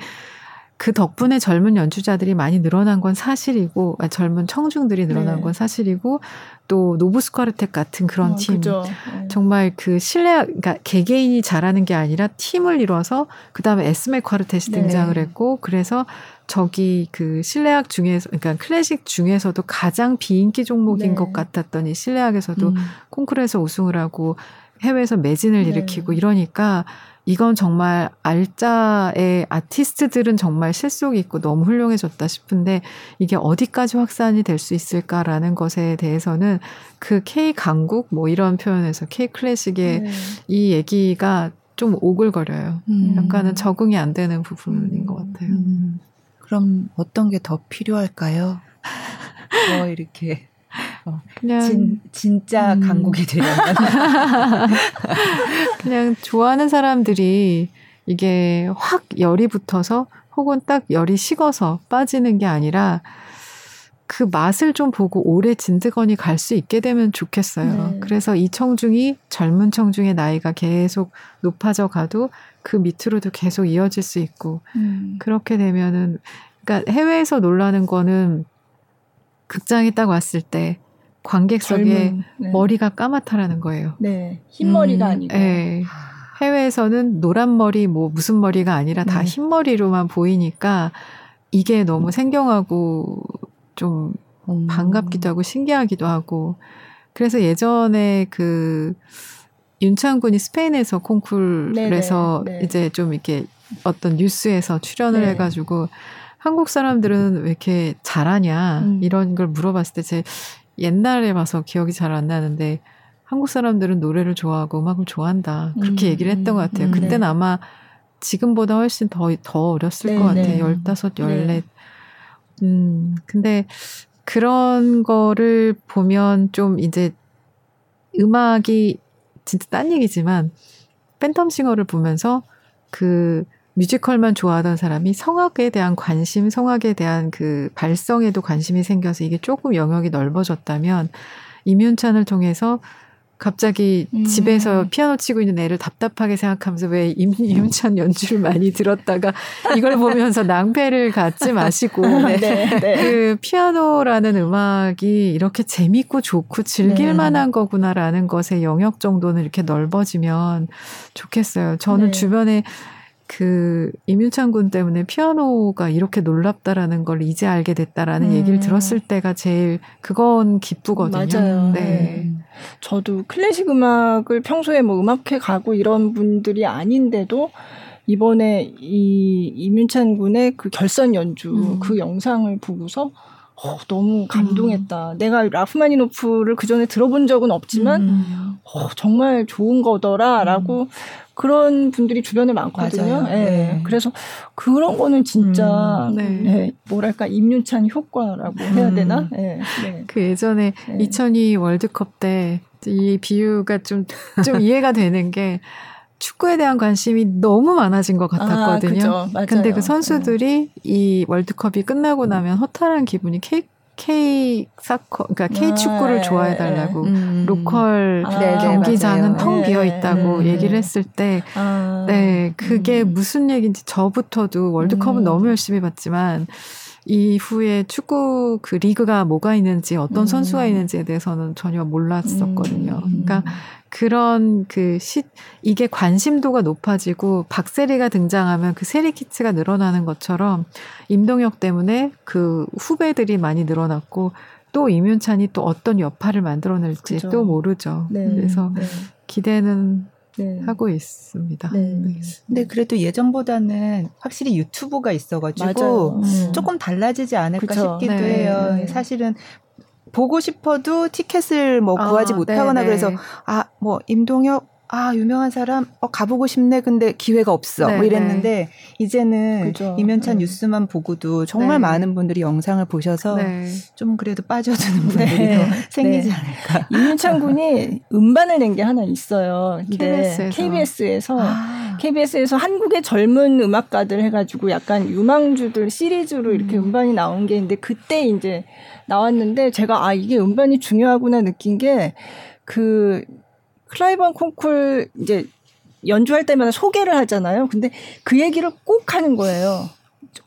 그 덕분에 젊은 연주자들이 많이 늘어난 건 사실이고 아, 젊은 청중들이 늘어난 네. 건 사실이고 또 노브스쿼르텍 같은 그런 어, 팀. 네. 정말 그 신뢰 그러니까 개개인이 잘하는 게 아니라 팀을 이뤄서 그다음에 에스메 쿼르텟이 네. 등장을 했고 그래서 저기 그 실내악 중에서 그러니까 클래식 중에서도 가장 비인기 종목인 네. 것 같았더니 실내악에서도 음. 콩쿠르에서 우승을 하고 해외에서 매진을 네. 일으키고 이러니까 이건 정말 알짜의 아티스트들은 정말 실속이 있고 너무 훌륭해졌다 싶은데 이게 어디까지 확산이 될 수 있을까라는 것에 대해서는 그 K 강국 뭐 이런 표현에서 K 클래식의 네. 이 얘기가 좀 오글거려요. 음. 약간은 적응이 안 되는 부분인 것 같아요. 음. 그럼 어떤 게 더 필요할까요? 더 이렇게 어, 그냥 진, 진짜 음. 강국이 되려면 (laughs) 그냥 좋아하는 사람들이 이게 확 열이 붙어서 혹은 딱 열이 식어서 빠지는 게 아니라 그 맛을 좀 보고 오래 진드건이 갈 수 있게 되면 좋겠어요. 네. 그래서 이 청중이 젊은 청중의 나이가 계속 높아져 가도 그 밑으로도 계속 이어질 수 있고 음. 그렇게 되면은 그러니까 해외에서 놀라는 거는 극장에 딱 왔을 때 관객석에 네. 머리가 까맣다라는 거예요. 네. 흰 머리가 음, 아니고. 네. 해외에서는 노란 머리 뭐 무슨 머리가 아니라 다 네. 흰머리로만 보이니까 이게 너무 생경하고 좀 음. 반갑기도 하고 신기하기도 하고 그래서 예전에 그 윤창군이 스페인에서 콩쿨에서 네네, 네. 이제 좀 이렇게 어떤 뉴스에서 출연을 네. 해가지고 한국 사람들은 왜 이렇게 잘하냐 음. 이런 걸 물어봤을 때 제 옛날에 봐서 기억이 잘 안 나는데 한국 사람들은 노래를 좋아하고 음악을 좋아한다 그렇게 음. 얘기를 했던 것 같아요. 음. 그때는 네. 아마 지금보다 훨씬 더 더 어렸을 네, 것 같아요. 네. 열다섯, 열넷. 네. 음 근데 그런 거를 보면 좀 이제 음악이 진짜 딴 얘기지만 팬텀싱어를 보면서 그 뮤지컬만 좋아하던 사람이 성악에 대한 관심, 성악에 대한 그 발성에도 관심이 생겨서 이게 조금 영역이 넓어졌다면 임윤찬을 통해서 갑자기 음. 집에서 피아노 치고 있는 애를 답답하게 생각하면서 왜 임, 임찬 연주를 많이 들었다가 이걸 보면서 낭패를 갖지 마시고 (laughs) 네, 네. 그 피아노라는 음악이 이렇게 재밌고 좋고 즐길 네. 만한 거구나라는 것의 영역 정도는 이렇게 넓어지면 좋겠어요. 저는 네. 주변에 그 임윤찬 군 때문에 피아노가 이렇게 놀랍다라는 걸 이제 알게 됐다라는 음. 얘기를 들었을 때가 제일 그건 기쁘거든요. 맞아요. 네. 네. 저도 클래식 음악을 평소에 뭐 음악회 가고 이런 분들이 아닌데도 이번에 이 임윤찬 군의 그 결선 연주 음. 그 영상을 보고서 어, 너무 감동했다. 음. 내가 라프마니노프를 그 전에 들어본 적은 없지만 음. 어, 정말 좋은 거더라라고 음. 그런 분들이 주변에 많거든요. 네. 네. 그래서 그런 거는 진짜 음, 네. 네. 뭐랄까 임윤찬 효과라고 해야 되나? 네. 네. 그 예전에 2002 월드컵 때 이 비유가 좀좀 좀 이해가 되는 게 축구에 대한 관심이 너무 많아진 것 같았거든요. 아, 그죠, 근데 그 선수들이 이 월드컵이 끝나고 나면 허탈한 기분이 K K soccer 그러니까 K 축구를 아, 좋아해 달라고 음. 음. local 아, 네, 경기장은 네, 텅 비어 있다고 네, 얘기를 했을 때 아, 네, 그게 음. 무슨 얘기인지 저부터도 월드컵은 음. 너무 열심히 봤지만 이후에 축구 그 리그가 뭐가 있는지 어떤 음. 선수가 있는지에 대해서는 전혀 몰랐었거든요. 음. 그러니까 그런 그 시, 이게 관심도가 높아지고 박세리가 등장하면 그 세리 키츠가 늘어나는 것처럼 임동혁 때문에 그 후배들이 많이 늘어났고 또 임윤찬이 또 어떤 여파를 만들어낼지 그죠. 또 모르죠. 네. 그래서 네. 기대는 네. 하고 있습니다. 네. 네. 근데 그래도 예전보다는 확실히 유튜브가 있어가지고 음. 조금 달라지지 않을까 그쵸. 싶기도 네. 해요. 네. 사실은 보고 싶어도 티켓을 뭐 구하지 아, 못하거나 네, 그래서 아 뭐 임동혁 아 유명한 사람 어 가보고 싶네 근데 기회가 없어 뭐 네, 뭐 이랬는데 네. 이제는 그죠. 이면찬 네. 뉴스만 보고도 정말 네. 많은 분들이 영상을 보셔서 네. 좀 그래도 빠져드는 분들이 네. 더 생기지 않을까. 이면찬 군이 음반을 낸 게 하나 있어요. KBS에서, KBS에서, 아. KBS에서 한국의 젊은 음악가들 해가지고 약간 유망주들 시리즈로 이렇게 음. 반이 나온 게 있는데 그때 이제 나왔는데 제가 아 이게 음반이 중요하구나 느낀 게그 클라이번 콩쿨 이제 연주할 때마다 소개를 하잖아요. 근데 그 얘기를 꼭 하는 거예요.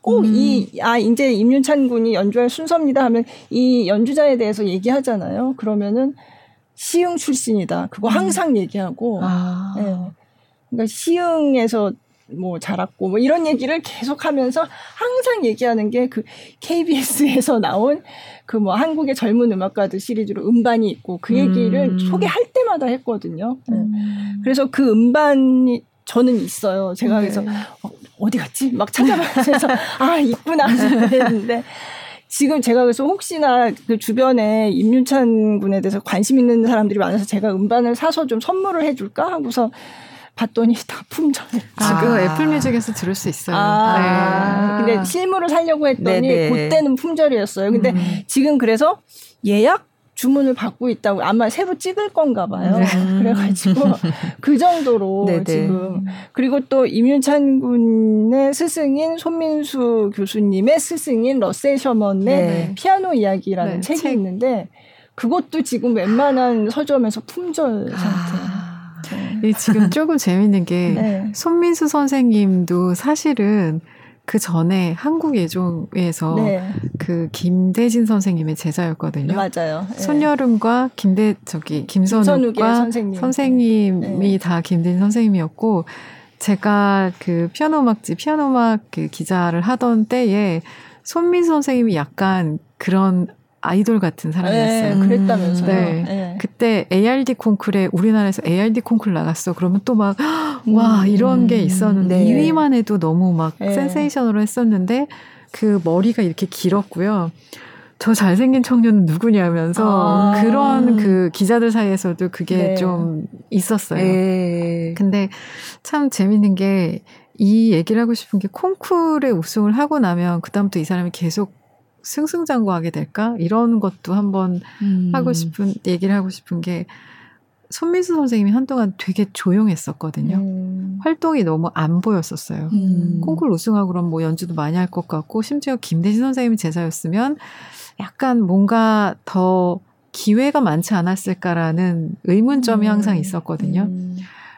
꼭 이, 음. 아, 이제 임윤찬 군이 연주할 순서입니다 하면 이 연주자에 대해서 얘기하잖아요. 그러면은 시흥 출신이다. 그거 음. 항상 얘기하고. 아. 네. 그러니까 시흥에서 뭐 자랐고 뭐 이런 얘기를 계속 하면서 항상 얘기하는 게 그 KBS에서 나온 그 뭐 한국의 젊은 음악가들 시리즈로 음반이 있고 그 얘기를 음. 소개할 때마다 했거든요. 네. 음. 그래서 그 음반이 저는 있어요. 제가 네. 그래서 어, 어디 갔지? 막 찾아봐서 (laughs) 아 있구나 했는데 지금 제가 그래서 혹시나 그 주변에 임윤찬 군에 대해서 관심 있는 사람들이 많아서 제가 음반을 사서 좀 선물을 해줄까 하고서 봤더니 다 품절이에요. 지금 아. 애플뮤직에서 들을 수 있어요. 아. 네. 근데 실물을 살려고 했더니 네네. 그때는 품절이었어요. 근데 음. 지금 그래서 예약 주문을 받고 있다고 아마 새로 찍을 건가 봐요. 네. (laughs) 그래가지고 (laughs) 그 정도로 네네. 지금 그리고 또 임윤찬 군의 스승인 손민수 교수님의 스승인 러셀 셔먼의 네. 피아노 이야기라는 네. 책이 책. 있는데 그것도 지금 웬만한 서점에서 품절 상태. 아. 네. 지금 (laughs) 조금 재밌는 게 네. 손민수 선생님도 사실은 그 전에 한국 예종에서 네. 그 김대진 선생님의 제자였거든요. 맞아요. 네. 손여름과 김대 저기 김선욱과 선생님. 선생님이 네. 다 김대진 선생님이었고 제가 그 피아노 음악지 피아노 음악 그 기자를 하던 때에 손민 선생님이 약간 그런 아이돌 같은 사람이었어요. 네, 그랬다면서요. 네. 네. 그때 ARD 콩쿨에 우리나라에서 ARD 콩쿨 나갔어. 그러면 또 막 (gasps) 와, 음, 이런 게 있었는데 네. 2위만 해도 너무 막 네. 센세이션으로 했었는데 그 머리가 이렇게 길었고요. 저 잘생긴 청년은 누구냐면서 아. 그런 그 기자들 사이에서도 그게 네. 좀 있었어요. 네. 근데 참 재밌는 게 이 얘기를 하고 싶은 게 콩쿨에 우승을 하고 나면 그다음부터 이 사람이 계속 승승장구하게 될까? 이런 것도 한번 음. 하고 싶은 얘기를 하고 싶은 게 손민수 선생님이 한동안 되게 조용했었거든요. 음. 활동이 너무 안 보였었어요. 음. 콩쿨 우승하고 그럼 뭐 연주도 많이 할 것 같고 심지어 김대신 선생님이 제자였으면 약간 뭔가 더 기회가 많지 않았을까라는 의문점이 음. 항상 있었거든요. 음.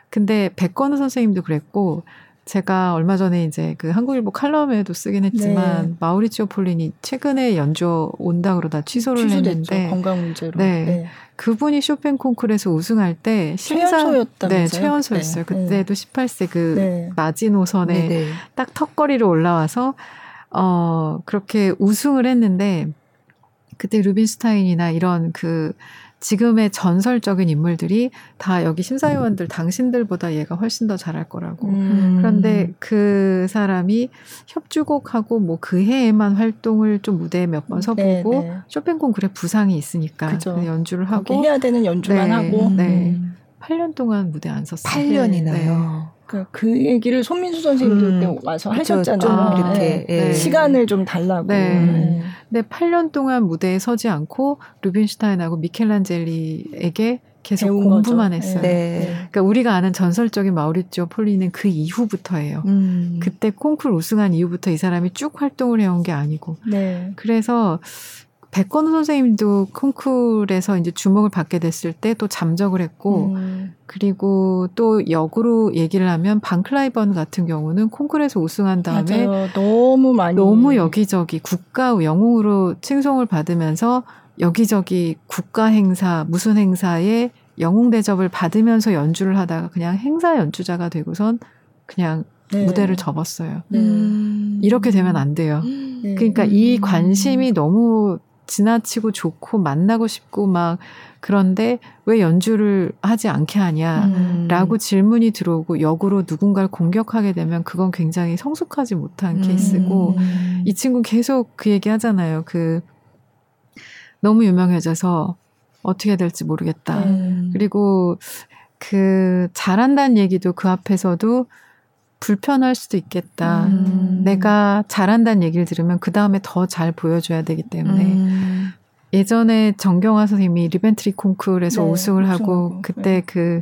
근데 백건우 선생님도 그랬고 제가 얼마 전에 이제 그 한국일보 칼럼에도 쓰긴 했지만 네. 마우리치오 폴린이 최근에 연주 온다 그러다 취소를 취소됐죠. 했는데 건강 문제로. 네. 네. 그분이 쇼팽 콩쿠르에서 우승할 때 최연소였다 네, 최연소였어요. 네. 그때도 18세 그 네. 마지노선에 네, 네. 딱 턱걸이로 올라와서 어 그렇게 우승을 했는데 그때 루빈스타인이나 이런 그 지금의 전설적인 인물들이 다 여기 심사위원들 당신들보다 얘가 훨씬 더 잘할 거라고. 음. 그런데 그 사람이 협주곡하고 뭐 그 해에만 활동을 좀 무대에 몇번 네, 서보고 네, 네. 쇼팽 콩 그래 부상이 있으니까 그 연주를 하고 해야 되는 연주만 네, 하고 네. 음. 8년 동안 무대 안 섰어요. 8년이나요. 그, 그 얘기를 손민수 선생님도 음, 그때 와서 그쵸, 하셨잖아요. 좀 이렇게 네. 네. 시간을 좀 달라고. 네. 네. 근데 8년 동안 무대에 서지 않고 루빈슈타인하고 미켈란젤리에게 계속 공부만 거죠. 했어요. 네. 그러니까 우리가 아는 전설적인 마우리치오 폴리는 그 이후부터예요. 음. 그때 콩쿨 우승한 이후부터 이 사람이 쭉 활동을 해온 게 아니고. 네. 그래서 백건우 선생님도 콩쿨에서 이제 주목을 받게 됐을 때 또 잠적을 했고, 음. 그리고 또 역으로 얘기를 하면 방클라이번 같은 경우는 콩쿨에서 우승한 다음에 맞아요. 너무 많이 너무 여기저기 국가 영웅으로 칭송을 받으면서 여기저기 국가 행사 무슨 행사에 영웅 대접을 받으면서 연주를 하다가 그냥 행사 연주자가 되고선 그냥 네. 무대를 접었어요. 네. 이렇게 되면 안 돼요. 네. 그러니까 이 음. 관심이 너무 지나치고 좋고 만나고 싶고 막 그런데 왜 연주를 하지 않게 하냐라고 음. 질문이 들어오고 역으로 누군가를 공격하게 되면 그건 굉장히 성숙하지 못한 음. 케이스고 이 친구 계속 그 얘기 하잖아요. 그 너무 유명해져서 어떻게 될지 모르겠다. 음. 그리고 그 잘한다는 얘기도 그 앞에서도 불편할 수도 있겠다. 음. 내가 잘한다는 얘기를 들으면 그 다음에 더 잘 보여줘야 되기 때문에 음. 예전에 정경화 선생님이 리벤트리트 콩쿨에서 네, 우승을 하고 그때 네. 그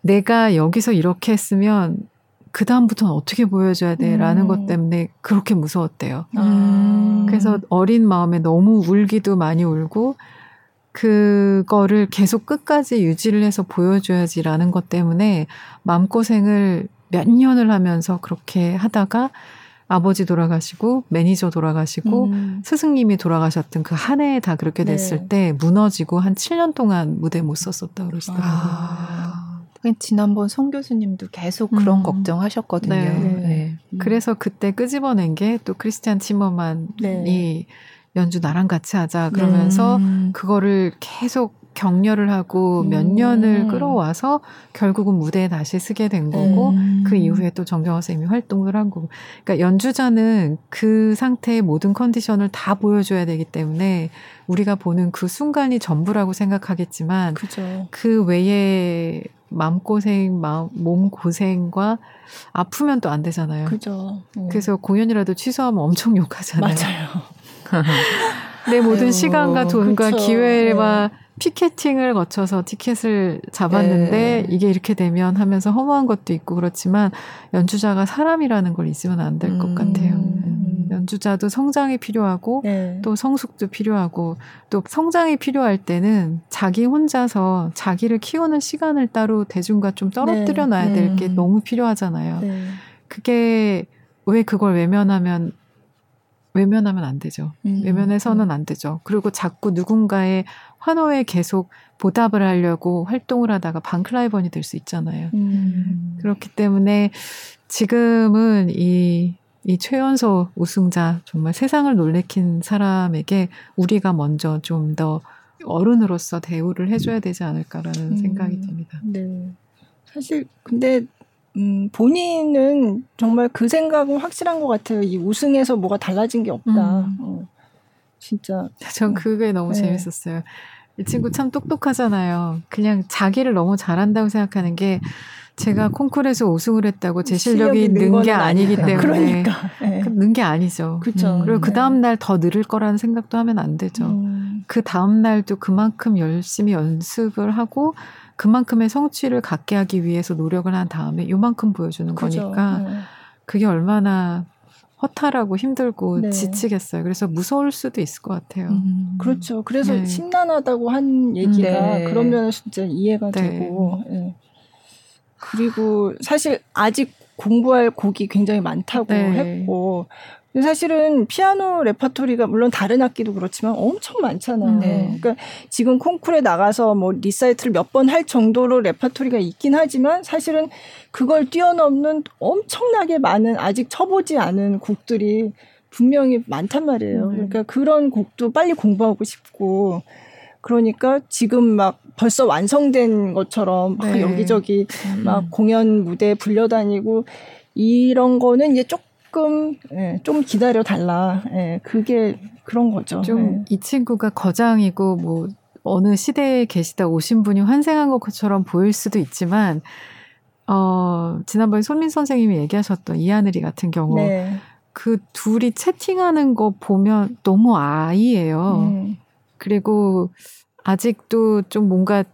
내가 여기서 이렇게 했으면 그 다음부터는 어떻게 보여줘야 돼라는 음. 것 때문에 그렇게 무서웠대요. 음. 그래서 어린 마음에 너무 울기도 많이 울고 그거를 계속 끝까지 유지를 해서 보여줘야지라는 것 때문에 마음고생을 몇 년을 하면서 그렇게 하다가 아버지 돌아가시고 매니저 돌아가시고 음. 스승님이 돌아가셨던 그 한 해에 다 그렇게 됐을 네. 때 무너지고 한 7년 동안 무대 못 썼었다 그러시더라고요. 아. 지난번 송 교수님도 계속 그런 음. 걱정하셨거든요. 네. 네. 음. 그래서 그때 끄집어낸 게 또 크리스티안 치머만이 네. 연주 나랑 같이 하자 그러면서 음. 그거를 계속 격려를 하고 몇 음. 년을 끌어와서 결국은 무대에 다시 쓰게 된 거고 음. 그 이후에 또 정경화 선생님이 활동을 한 거고 그러니까 연주자는 그 상태의 모든 컨디션을 다 보여줘야 되기 때문에 우리가 보는 그 순간이 전부라고 생각하겠지만 그죠. 그 외에 마음고생, 마음, 몸 고생과 아프면 또 안 되잖아요. 그죠. 음. 그래서 공연이라도 취소하면 엄청 욕하잖아요. 맞아요. (laughs) 내 모든 아유, 시간과 돈과 그쵸. 기회와 네. 피켓팅을 거쳐서 티켓을 잡았는데 네. 이게 이렇게 되면 하면서 허무한 것도 있고 그렇지만 연주자가 사람이라는 걸 잊으면 안 될것 음. 같아요. 음. 연주자도 성장이 필요하고 네. 또 성숙도 필요하고 또 성장이 필요할 때는 자기 혼자서 자기를 키우는 시간을 따로 대중과 좀 떨어뜨려 놔야 될게 네. 너무 필요하잖아요. 네. 그게 왜 그걸 외면하면 외면하면 안 되죠. 음. 외면해서는 안 되죠. 그리고 자꾸 누군가의 환호에 계속 보답을 하려고 활동을 하다가 반클라이번이 될 수 있잖아요. 음. 그렇기 때문에 지금은 이, 이 최연소 우승자 정말 세상을 놀래킨 사람에게 우리가 먼저 좀 더 어른으로서 대우를 해줘야 되지 않을까라는 음. 생각이 듭니다. 네. 사실 근데 음, 본인은 정말 그 생각은 확실한 것 같아요. 이 우승에서 뭐가 달라진 게 없다. 음. 어, 진짜. 전 그게 너무 네. 재밌었어요. 이 친구 참 똑똑하잖아요. 그냥 자기를 너무 잘한다고 생각하는 게 제가 콩쿨에서 우승을 했다고 제 실력이 는게 아니기 때문에 그러니까. 네. 는게 아니죠. 그렇죠. 음. 그리고 그 다음 날 더 늘을 거라는 생각도 하면 안 되죠. 음. 그 다음 날도 그만큼 열심히 연습을 하고 그만큼의 성취를 갖게 하기 위해서 노력을 한 다음에 요만큼 보여주는 그죠. 거니까 네. 그게 얼마나 허탈하고 힘들고 네. 지치겠어요. 그래서 무서울 수도 있을 것 같아요. 음. 그렇죠. 그래서 네. 심란하다고 한 얘기가 네. 그러면 진짜 이해가 네. 되고. 예. 그리고 사실 아직 공부할 곡이 굉장히 많다고 네. 했고 사실은 피아노 레퍼토리가 물론 다른 악기도 그렇지만 엄청 많잖아요. 네. 그러니까 지금 콩쿨에 나가서 뭐 리사이틀을 몇 번 할 정도로 레퍼토리가 있긴 하지만 사실은 그걸 뛰어넘는 엄청나게 많은 아직 쳐보지 않은 곡들이 분명히 많단 말이에요. 네. 그러니까 그런 곡도 빨리 공부하고 싶고 그러니까 지금 막 벌써 완성된 것처럼 막 네. 여기저기 음. 막 공연 무대에 불려다니고 이런 거는 이제 조금 예, 좀 기다려 달라. 예, 그게 그런 거죠. 좀이 예. 친구가 거장이고 뭐 어느 시대에 계시다 오신 분이 환생한 것처럼 보일 수도 있지만 어 지난번에 손민 선생님이 얘기하셨던 이하늘이 같은 경우 네. 그 둘이 채팅하는 거 보면 너무 아이예요. 음. 그리고 아직도 좀 뭔가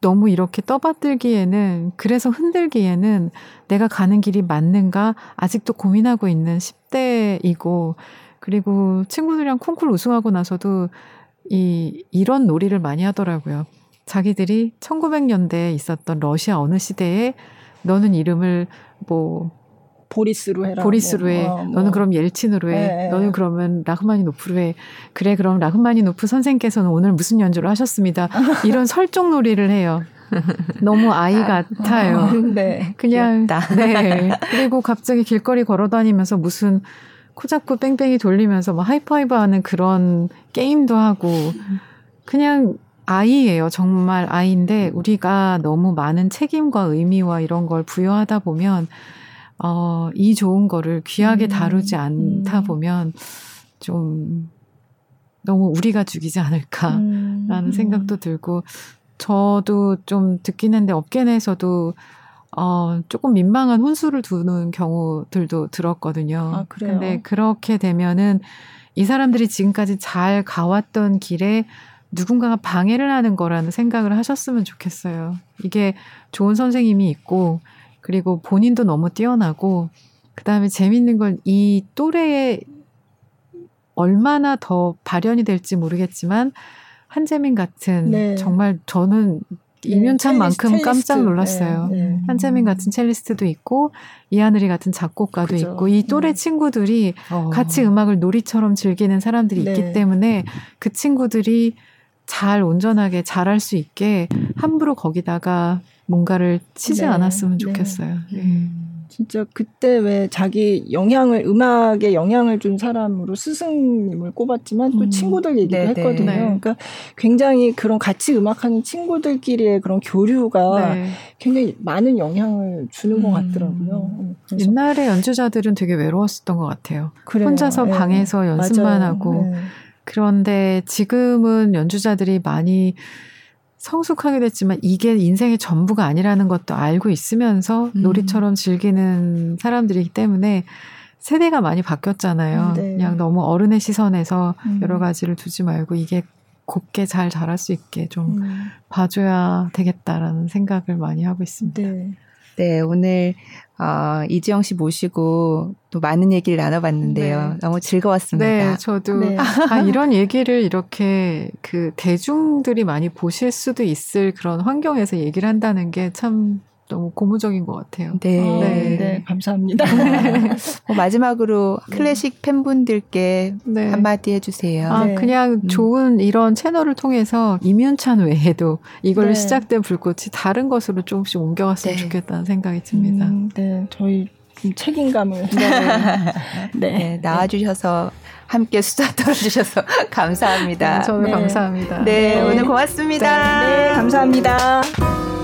너무 이렇게 떠받들기에는 그래서 흔들기에는 내가 가는 길이 맞는가 아직도 고민하고 있는 10대이고 그리고 친구들이랑 콩쿨 우승하고 나서도 이 이런 놀이를 많이 하더라고요. 자기들이 1900년대에 있었던 러시아 어느 시대에 너는 이름을 뭐 보리스로 해라. 보리스로 뭐, 해. 어, 뭐. 너는 그럼 옐친으로 해. 네, 너는 그러면 라흐마니노프로 해. 그래 그럼 라흐마니노프 선생께서는 오늘 무슨 연주를 하셨습니다. (laughs) 이런 설정 놀이를 해요. 너무 아이 아, 같아요. 어, 네. 그냥 귀엽다. 네. 그리고 갑자기 길거리 걸어 다니면서 무슨 코 잡고 뺑뺑이 돌리면서 막 하이파이브 하는 그런 게임도 하고 그냥 아이예요. 정말 아이인데 우리가 너무 많은 책임과 의미와 이런 걸 부여하다 보면 어, 이 좋은 거를 귀하게 음. 다루지 않다 음. 보면 좀 너무 우리가 죽이지 않을까라는 음. 생각도 들고 저도 좀 듣긴 했는데 업계 내에서도 어, 조금 민망한 혼수를 두는 경우들도 들었거든요. 아, 그래요? 근데 그렇게 되면은 이 사람들이 지금까지 잘 가왔던 길에 누군가가 방해를 하는 거라는 생각을 하셨으면 좋겠어요. 이게 좋은 선생님이 있고 그리고 본인도 너무 뛰어나고 그다음에 재밌는 건 이 또래에 얼마나 더 발현이 될지 모르겠지만 한재민 같은 네. 정말 저는 네, 이면찬만큼 네, 깜짝 놀랐어요. 네, 네. 한재민 같은 첼리스트도 있고 이하늘이 같은 작곡가도 그죠. 있고 이 또래 네. 친구들이 어. 같이 음악을 놀이처럼 즐기는 사람들이 있기 네. 때문에 그 친구들이 잘 온전하게 잘할 수 있게 함부로 거기다가 뭔가를 치지 네. 않았으면 네. 좋겠어요. 네. 네. 진짜 그때 왜 자기 영향을 음악에 영향을 준 사람으로 스승님을 꼽았지만 또 음. 친구들 얘기도 네, 네. 했거든요. 네. 그러니까 굉장히 그런 같이 음악하는 친구들끼리의 그런 교류가 네. 굉장히 많은 영향을 주는 음. 것 같더라고요. 음, 옛날에 연주자들은 되게 외로웠었던 것 같아요. 그래요. 혼자서 네. 방에서 연습만 맞아요. 하고 그런데 지금은 연주자들이 많이 성숙하게 됐지만 이게 인생의 전부가 아니라는 것도 알고 있으면서 음. 놀이처럼 즐기는 사람들이기 때문에 세대가 많이 바뀌었잖아요. 네. 그냥 너무 어른의 시선에서 음. 여러 가지를 두지 말고 이게 곱게 잘 자랄 수 있게 좀 음. 봐줘야 되겠다라는 생각을 많이 하고 있습니다. 네. 네, 오늘 어, 이지영 씨 모시고 또 많은 얘기를 나눠봤는데요. 네. 너무 즐거웠습니다. 네, 저도 네. 아, 이런 얘기를 이렇게 그 대중들이 많이 보실 수도 있을 그런 환경에서 얘기를 한다는 게 참 너무 고무적인 것 같아요. 네, 어, 네. 네 감사합니다. 어, (laughs) 마지막으로 네. 클래식 팬분들께 네. 한마디 해주세요. 아, 네. 그냥 음. 좋은 이런 채널을 통해서 이면찬 외에도 이걸로 네. 시작된 불꽃이 다른 것으로 조금씩 옮겨갔으면 네. 좋겠다는 생각이 듭니다. 음, 네, 저희 책임감을 (laughs) 네. 나와주셔서 함께 수다 떨어주셔서 (laughs) 감사합니다. 저는 감사합니다. 네, 오늘 고맙습니다. 네, 감사합니다.